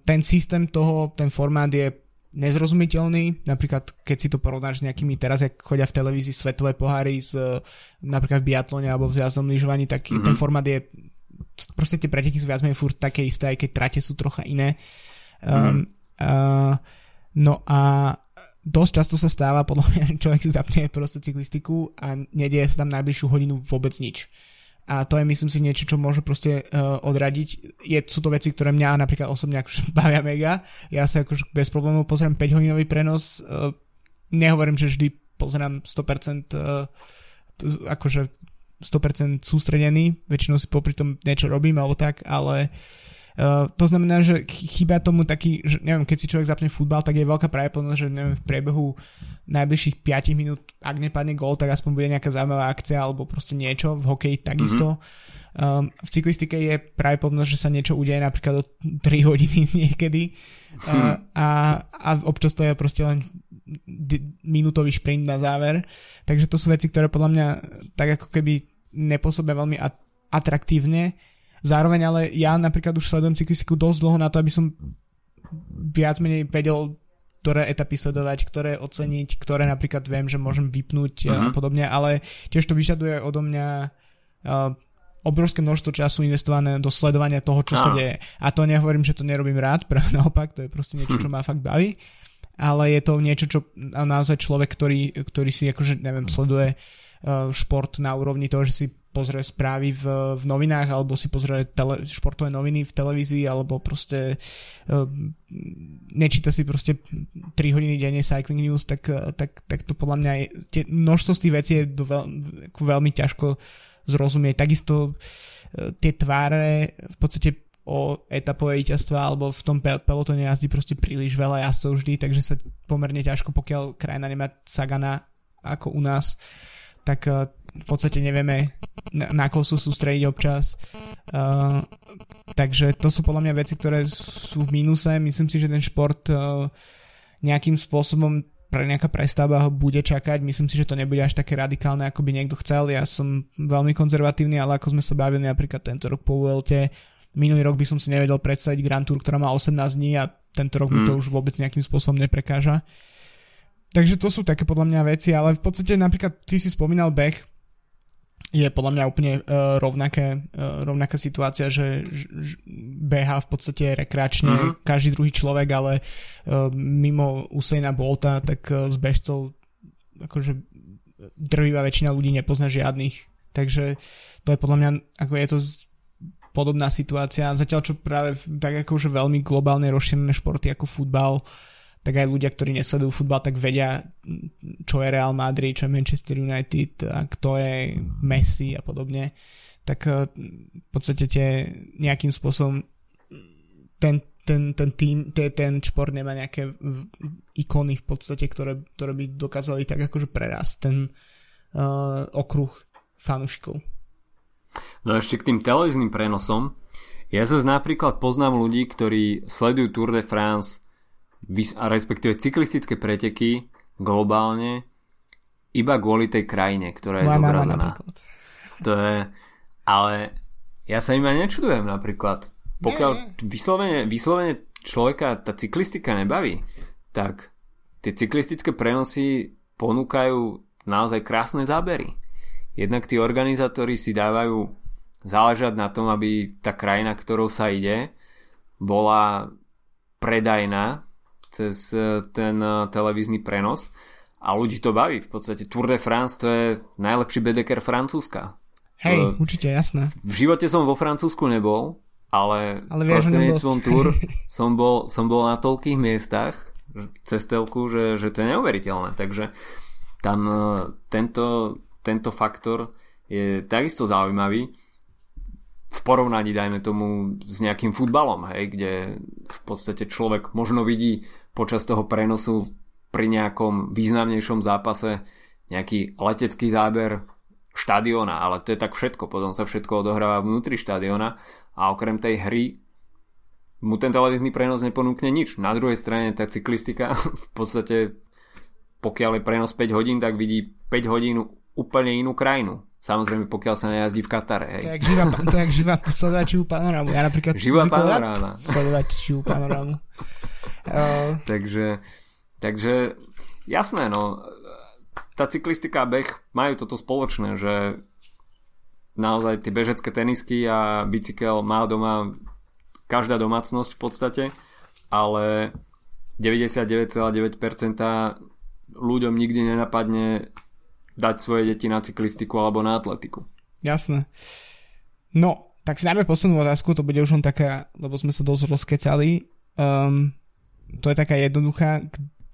Ten systém toho, ten formát je nezrozumiteľný, napríklad keď si to porovnáš s nejakými teraz, jak chodia v televízii svetové poháry z, napríklad v biatlone alebo v zjazdnom lyžovaní, tak mm-hmm. ten formát je proste tie preteky sú viac menej furt také isté, aj keď trate sú trocha iné. Um, mm. Uh, no a dosť často sa stáva, podľa mňa, človek si zapne proste cyklistiku a nedieje sa tam najbližšiu hodinu vôbec nič. A to je myslím si niečo, čo môže proste uh, odradiť. Je, sú to veci, ktoré mňa napríklad osobne akože bavia mega. Ja sa akože bez problémov pozriem 5 hodinový prenos. Uh, nehovorím, že vždy pozerám 100% uh, akože 100% sústredený. Väčšinou si popri tom niečo robím alebo tak, ale uh, Uh, to znamená, že chýba tomu taký, že neviem, keď si človek zapne futbal, tak je veľká pravdepodobnosť, že neviem, v priebehu najbližších 5 minút, ak nepadne gól, tak aspoň bude nejaká zaujímavá akcia alebo proste niečo, v hokeji takisto. Mm-hmm. Um, v cyklistike je pravdepodobnosť, že sa niečo udeje napríklad o 3 hodiny niekedy uh, a, a občas to je proste len minútový šprint na záver. Takže to sú veci, ktoré podľa mňa tak ako keby nepôsobia veľmi atraktívne Zároveň ale ja napríklad už sledujem cyklistiku dosť dlho na to, aby som viac menej vedel, ktoré etapy sledovať, ktoré oceniť, ktoré napríklad viem, že môžem vypnúť uh-huh. a mhm. podobne, ale tiež to vyžaduje odo mňa uh, obrovské množstvo času investované do sledovania toho, čo uh-huh. sa deje. A to nehovorím, že to nerobím rád, práve naopak, to je proste niečo, čo ma fakt baví, ale je to niečo, čo naozaj človek, ktorý, ktorý si akože, neviem, sleduje uh, šport na úrovni toho, že si pozrie správy v, v novinách alebo si pozrie tele, športové noviny v televízii alebo proste uh, nečíta si proste 3 hodiny denne cycling news, tak, tak, tak to podľa mňa je, tie, množstvo z tých vecí je do veľ, veľmi ťažko zrozumieť. Takisto uh, tie tváre v podstate o etapové víťazstva alebo v tom pelotone jazdí proste príliš veľa jazdcov vždy, takže sa pomerne ťažko, pokiaľ krajina nemá Sagana ako u nás, tak uh, v podstate nevieme na, na koho sú sústrediť občas. Uh, takže to sú podľa mňa veci, ktoré sú v mínuse. Myslím si, že ten šport uh, nejakým spôsobom pre nejaká prestavba ho bude čakať. Myslím si, že to nebude až také radikálne, ako by niekto chcel. Ja som veľmi konzervatívny, ale ako sme sa bavili napríklad tento rok po ULT, minulý rok by som si nevedel predstaviť Grand Tour, ktorá má 18 dní a tento rok mm. mi to už vôbec nejakým spôsobom neprekáža. Takže to sú také podľa mňa veci, ale v podstate napríklad ty si spomínal beh, je podľa mňa úplne uh, rovnaké, uh, rovnaká situácia, že, že beha v podstate rekreačne uh-huh. každý druhý človek, ale uh, mimo Usaina Bolta, tak uh, z bežcov akože drvivá väčšina ľudí nepozná žiadnych. Takže to je podľa mňa, ako je to podobná situácia. Zatiaľ čo práve tak akože veľmi globálne rozšírené športy ako futbal uh, tak aj ľudia, ktorí nesledujú futbal, tak vedia, čo je Real Madrid, čo je Manchester United a kto je Messi a podobne. Tak eh, v podstate tie nejakým spôsobom ten, ten, ten tým, ten, ten šport nemá nejaké ikony v podstate, ktoré, ktoré by dokázali tak akože prerast ten, uh, okruh fanúšikov. No ešte k tým televíznym prenosom. Ja zase napríklad poznám ľudí, ktorí sledujú Tour de France a respektíve cyklistické preteky globálne iba kvôli tej krajine, ktorá je Moja zobrazená. To je, ale ja sa im aj nečudujem napríklad. Pokiaľ vyslovene, vyslovene človeka tá cyklistika nebaví, tak tie cyklistické prenosy ponúkajú naozaj krásne zábery. Jednak tí organizátori si dávajú záležať na tom, aby tá krajina, ktorou sa ide, bola predajná cez e, ten e, televízny prenos a ľudí to baví. V podstate Tour de France to je najlepší bedeker Francúzska. Hej, to, určite, jasné. V živote som vo Francúzsku nebol, ale, ale prostredníctvom Tour som bol, som bol na toľkých miestach cez telku, že, že to je neuveriteľné. Takže tam e, tento, tento faktor je takisto zaujímavý v porovnaní, dajme tomu, s nejakým futbalom, hej, kde v podstate človek možno vidí počas toho prenosu pri nejakom významnejšom zápase nejaký letecký záber štadiona, ale to je tak všetko, potom sa všetko odohráva vnútri štadiona a okrem tej hry mu ten televízny prenos neponúkne nič. Na druhej strane tá cyklistika v podstate pokiaľ je prenos 5 hodín, tak vidí 5 hodín úplne inú krajinu. Samozrejme, pokiaľ sa nejazdí v Katare. Hej. To je jak živá, to je jak živá panorámu. Ja napríklad živá panoráma. sledovať živú panorámu. Uh... takže, takže jasné, no. Tá cyklistika a beh majú toto spoločné, že naozaj tie bežecké tenisky a bicykel má doma každá domácnosť v podstate, ale 99,9% ľuďom nikdy nenapadne dať svoje deti na cyklistiku alebo na atletiku. Jasné. No, tak si dáme poslednú otázku, to bude už len taká, lebo sme sa dosť rozkecali. Um, to je taká jednoduchá.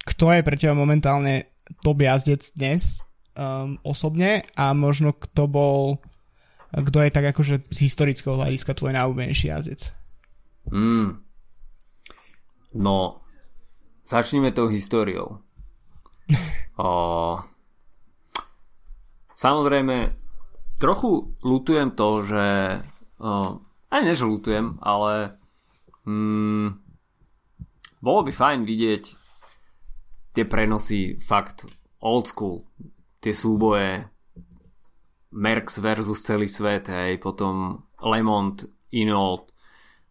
Kto je pre teba momentálne top jazdec dnes um, osobne a možno kto bol kto je tak akože z historického hľadiska tvoj najúbenejší jazdec? Mm. No, začneme tou históriou. o, Samozrejme, trochu lutujem to, že... Uh, aj než lutujem, ale... Mm, bolo by fajn vidieť tie prenosy fakt old school. Tie súboje Merx versus celý svet, hej, potom Lemont, Inold,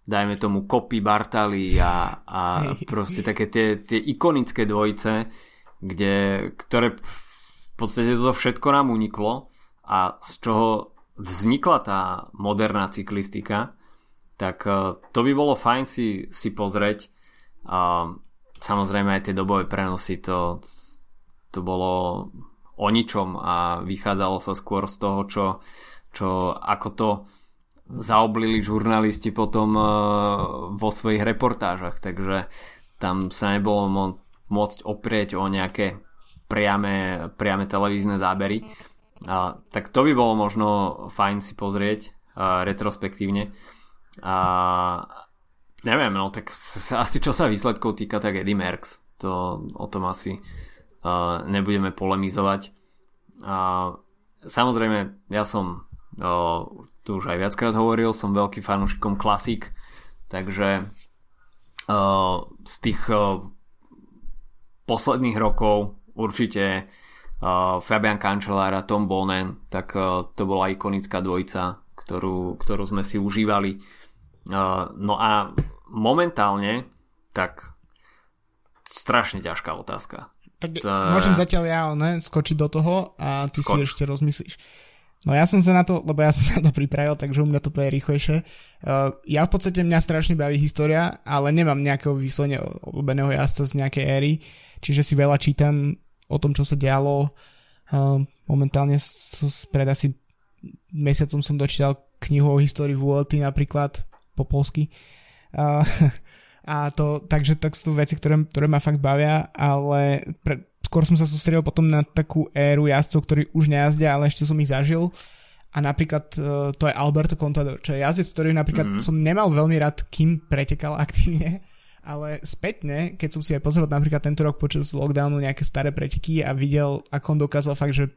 dajme tomu Copy Bartali a, a proste také tie, tie ikonické dvojice, kde, ktoré podstate toto všetko nám uniklo a z čoho vznikla tá moderná cyklistika, tak e, to by bolo fajn si, si pozrieť. A samozrejme aj tie dobové prenosy, to, to bolo o ničom a vychádzalo sa skôr z toho, čo, čo ako to zaoblili žurnalisti potom e, vo svojich reportážach, takže tam sa nebolo môcť oprieť o nejaké priame, priame televízne zábery. A, tak to by bolo možno fajn si pozrieť a, retrospektívne. A neviem, no tak asi čo sa výsledkov týka, tak Eddie Merckx. To o tom asi a, nebudeme polemizovať. A, samozrejme, ja som a, tu už aj viackrát hovoril, som veľký fanúšikom klasík, takže a, z tých a, posledných rokov určite uh, Fabian Cancellara, Tom Bonen, tak uh, to bola ikonická dvojica, ktorú, ktorú sme si užívali. Uh, no a momentálne, tak strašne ťažká otázka. Tak to... môžem zatiaľ ja ne, skočiť do toho a ty Skoč. si ešte rozmyslíš. No ja som sa na to, lebo ja som sa na to pripravil, takže u mňa to bude rýchlejšie. Uh, ja v podstate mňa strašne baví história, ale nemám nejakého vyslovene obľúbeného jazda z nejakej éry, čiže si veľa čítam o tom, čo sa dialo. Momentálne pred asi mesiacom som dočítal knihu o histórii VLT napríklad po polsky. A, a to, takže tak sú veci, ktoré, ktoré ma fakt bavia, ale pre, skôr som sa sústredil potom na takú éru jazdcov, ktorí už nejazdia, ale ešte som ich zažil. A napríklad uh, to je Alberto Contador, čo je jazdec, ktorý napríklad mm-hmm. som nemal veľmi rád, kým pretekal aktívne ale spätne, keď som si aj pozrel napríklad tento rok počas lockdownu nejaké staré preteky a videl, ako on dokázal fakt, že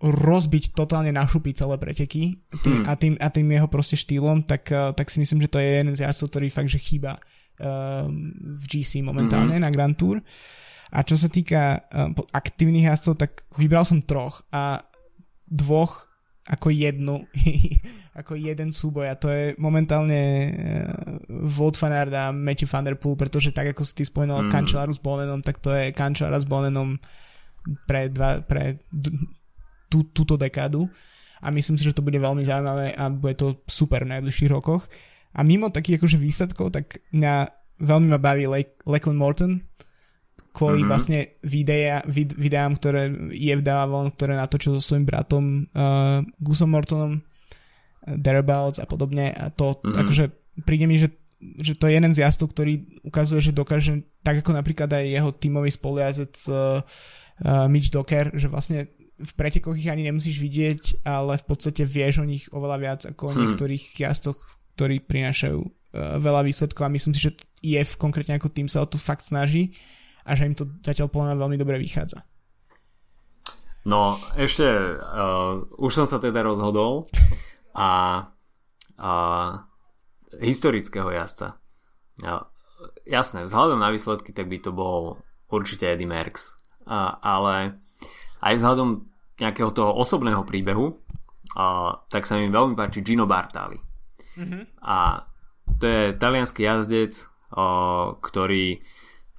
rozbiť totálne na šupy celé preteky tým, hmm. a, tým, a tým jeho proste štýlom, tak, uh, tak si myslím, že to je jeden z jazdcov, ktorý fakt, že chýba uh, v GC momentálne hmm. na Grand Tour. A čo sa týka uh, aktívnych jazdcov, tak vybral som troch a dvoch ako jednu, ako jeden súboj a to je momentálne uh, Wout van Aert a Matthew van der Poel, pretože tak ako si ty spomenul mm. Cancellara s Bonenom, tak to je Cancellara s Bonenom pre, dva, pre d- tú, túto dekádu a myslím si, že to bude veľmi zaujímavé a bude to super v najbližších rokoch. A mimo takých akože výsledkov, tak mňa veľmi ma baví Le- Lachlan Morton, kvôli mm-hmm. vlastne videa, vid, videám, ktoré je dáva von, ktoré natočil so svojím bratom uh, Gusom Mortonom, Thereabouts a podobne a to mm-hmm. akože príde mi, že, že to je jeden z jazdov, ktorý ukazuje, že dokáže, tak ako napríklad aj jeho tímový spoliazec uh, uh, Mitch Docker, že vlastne v pretekoch ich ani nemusíš vidieť, ale v podstate vieš o nich oveľa viac ako o hmm. niektorých jazdoch, ktorí prinášajú uh, veľa výsledkov a myslím si, že IF konkrétne ako tým sa o to fakt snaží a že im to zatiaľ podľa veľmi dobre vychádza. No, ešte uh, už som sa teda rozhodol a, a historického jazdca. Uh, jasné, vzhľadom na výsledky, tak by to bol určite Eddie Merckx. Uh, ale aj vzhľadom nejakého toho osobného príbehu, uh, tak sa mi veľmi páči Gino Bartali. Mm-hmm. A to je talianský jazdec, uh, ktorý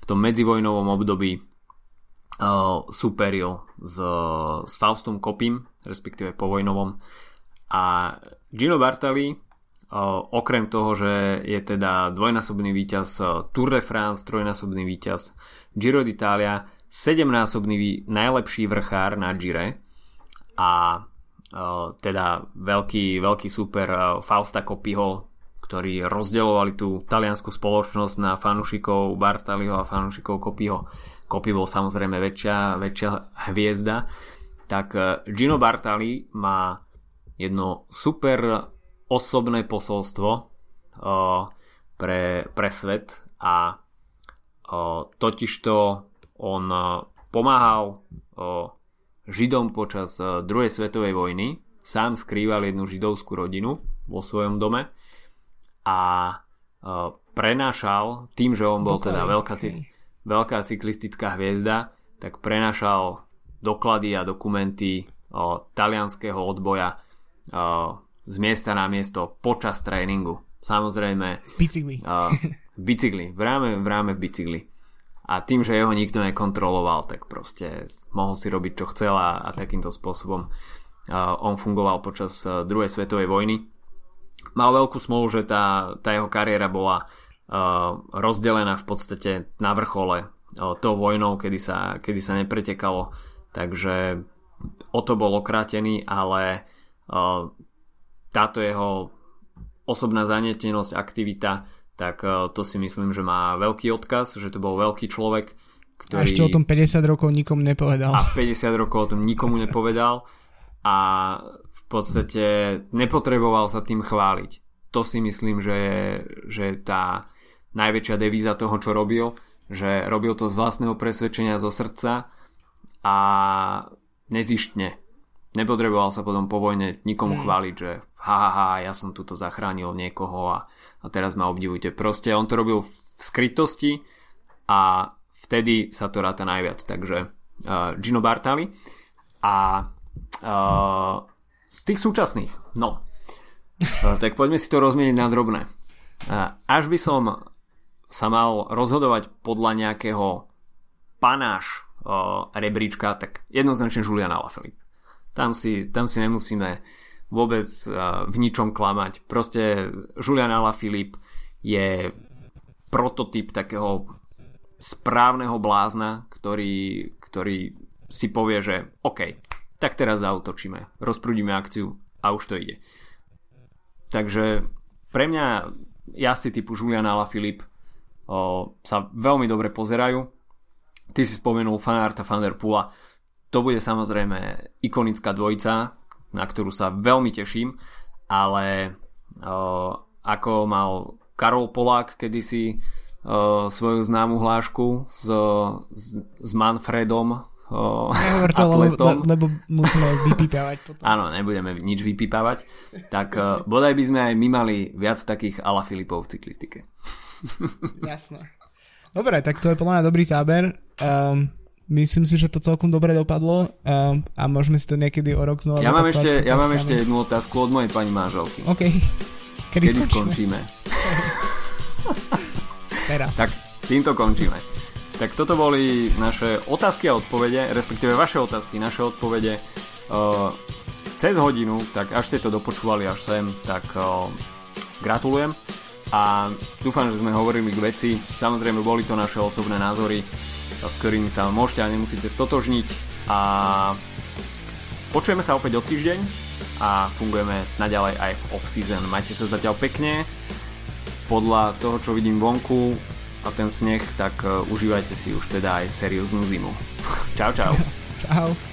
v tom medzivojnovom období uh, superil s, s Faustom Kopim, respektíve povojnovom. A Gino Bartali, uh, okrem toho, že je teda dvojnásobný víťaz Tour de France, trojnásobný víťaz Giro d'Italia, sedemnásobný najlepší vrchár na Gire a uh, teda veľký, veľký super uh, Fausta Kopiho, ktorí rozdeľovali tú taliansku spoločnosť na fanúšikov Bartaliho a fanúšikov Kopiho. Kopi bol samozrejme väčšia, väčšia hviezda. Tak e, Gino Bartali má jedno super osobné posolstvo pre, pre svet a totižto on pomáhal Židom počas uh, druhej svetovej vojny, sám skrýval jednu židovskú rodinu vo svojom dome a uh, prenášal, tým, že on bol doklady, teda veľká, okay. veľká cyklistická hviezda, tak prenášal doklady a dokumenty uh, talianského odboja uh, z miesta na miesto počas tréningu. Samozrejme v bicykli. Uh, v bicykli, v ráme, v ráme v bicykli. A tým, že jeho nikto nekontroloval, tak proste mohol si robiť, čo chcel a, a takýmto spôsobom uh, on fungoval počas uh, druhej svetovej vojny mal veľkú smolu, že tá, tá jeho kariéra bola uh, rozdelená v podstate na vrchole uh, tou vojnou, kedy sa, kedy sa nepretekalo. Takže o to bol okrátený, ale uh, táto jeho osobná zanietenosť, aktivita, tak uh, to si myslím, že má veľký odkaz, že to bol veľký človek, ktorý... A ešte o tom 50 rokov nikomu nepovedal. A 50 rokov o tom nikomu nepovedal. A podstate nepotreboval sa tým chváliť. To si myslím, že je, že tá najväčšia devíza toho, čo robil, že robil to z vlastného presvedčenia zo srdca a nezištne. Nepotreboval sa potom po vojne nikomu mm. chváliť, že ha, ha, ha, ja som tuto zachránil niekoho a, a teraz ma obdivujte. Proste on to robil v skrytosti a vtedy sa to ráta najviac. Takže uh, Gino Bartali a uh, z tých súčasných, no. tak poďme si to rozmieniť na drobné. Až by som sa mal rozhodovať podľa nejakého panáš rebríčka, tak jednoznačne Julian Alaphilippe. Tam si, tam si nemusíme vôbec v ničom klamať. Proste Julian Alaphilippe je prototyp takého správneho blázna, ktorý, ktorý si povie, že OK, tak teraz zautočíme, rozprúdime akciu a už to ide. Takže pre mňa jazdci typu Julian Ala Filip o, sa veľmi dobre pozerajú. Ty si spomenul Fanarta Van Pula. To bude samozrejme ikonická dvojica, na ktorú sa veľmi teším, ale ako mal Karol Polák kedysi svoju známu hlášku s, s, s Manfredom Nehovor to, lebo, le, lebo musíme vypípavať potom. Áno, nebudeme nič vypípavať. Tak uh, bodaj by sme aj my mali viac takých ala Filipov v cyklistike. Jasné. Dobre, tak to je podľa mňa dobrý záber. Um, myslím si, že to celkom dobre dopadlo um, a môžeme si to niekedy o rok znova Ja mám, ešte, ja mám ešte jednu otázku od mojej pani manželky. OK. Kedy, Kedy skončíme? skončíme? Teraz. Tak týmto končíme. Tak toto boli naše otázky a odpovede, respektíve vaše otázky, naše odpovede uh, cez hodinu, tak až ste to dopočúvali až sem, tak uh, gratulujem a dúfam, že sme hovorili k veci. Samozrejme, boli to naše osobné názory, s ktorými sa môžete a nemusíte stotožniť a počujeme sa opäť o týždeň a fungujeme naďalej aj v off-season. Majte sa zatiaľ pekne, podľa toho, čo vidím vonku, a ten sneh, tak uh, užívajte si už teda aj serióznu zimu. čau, čau. čau.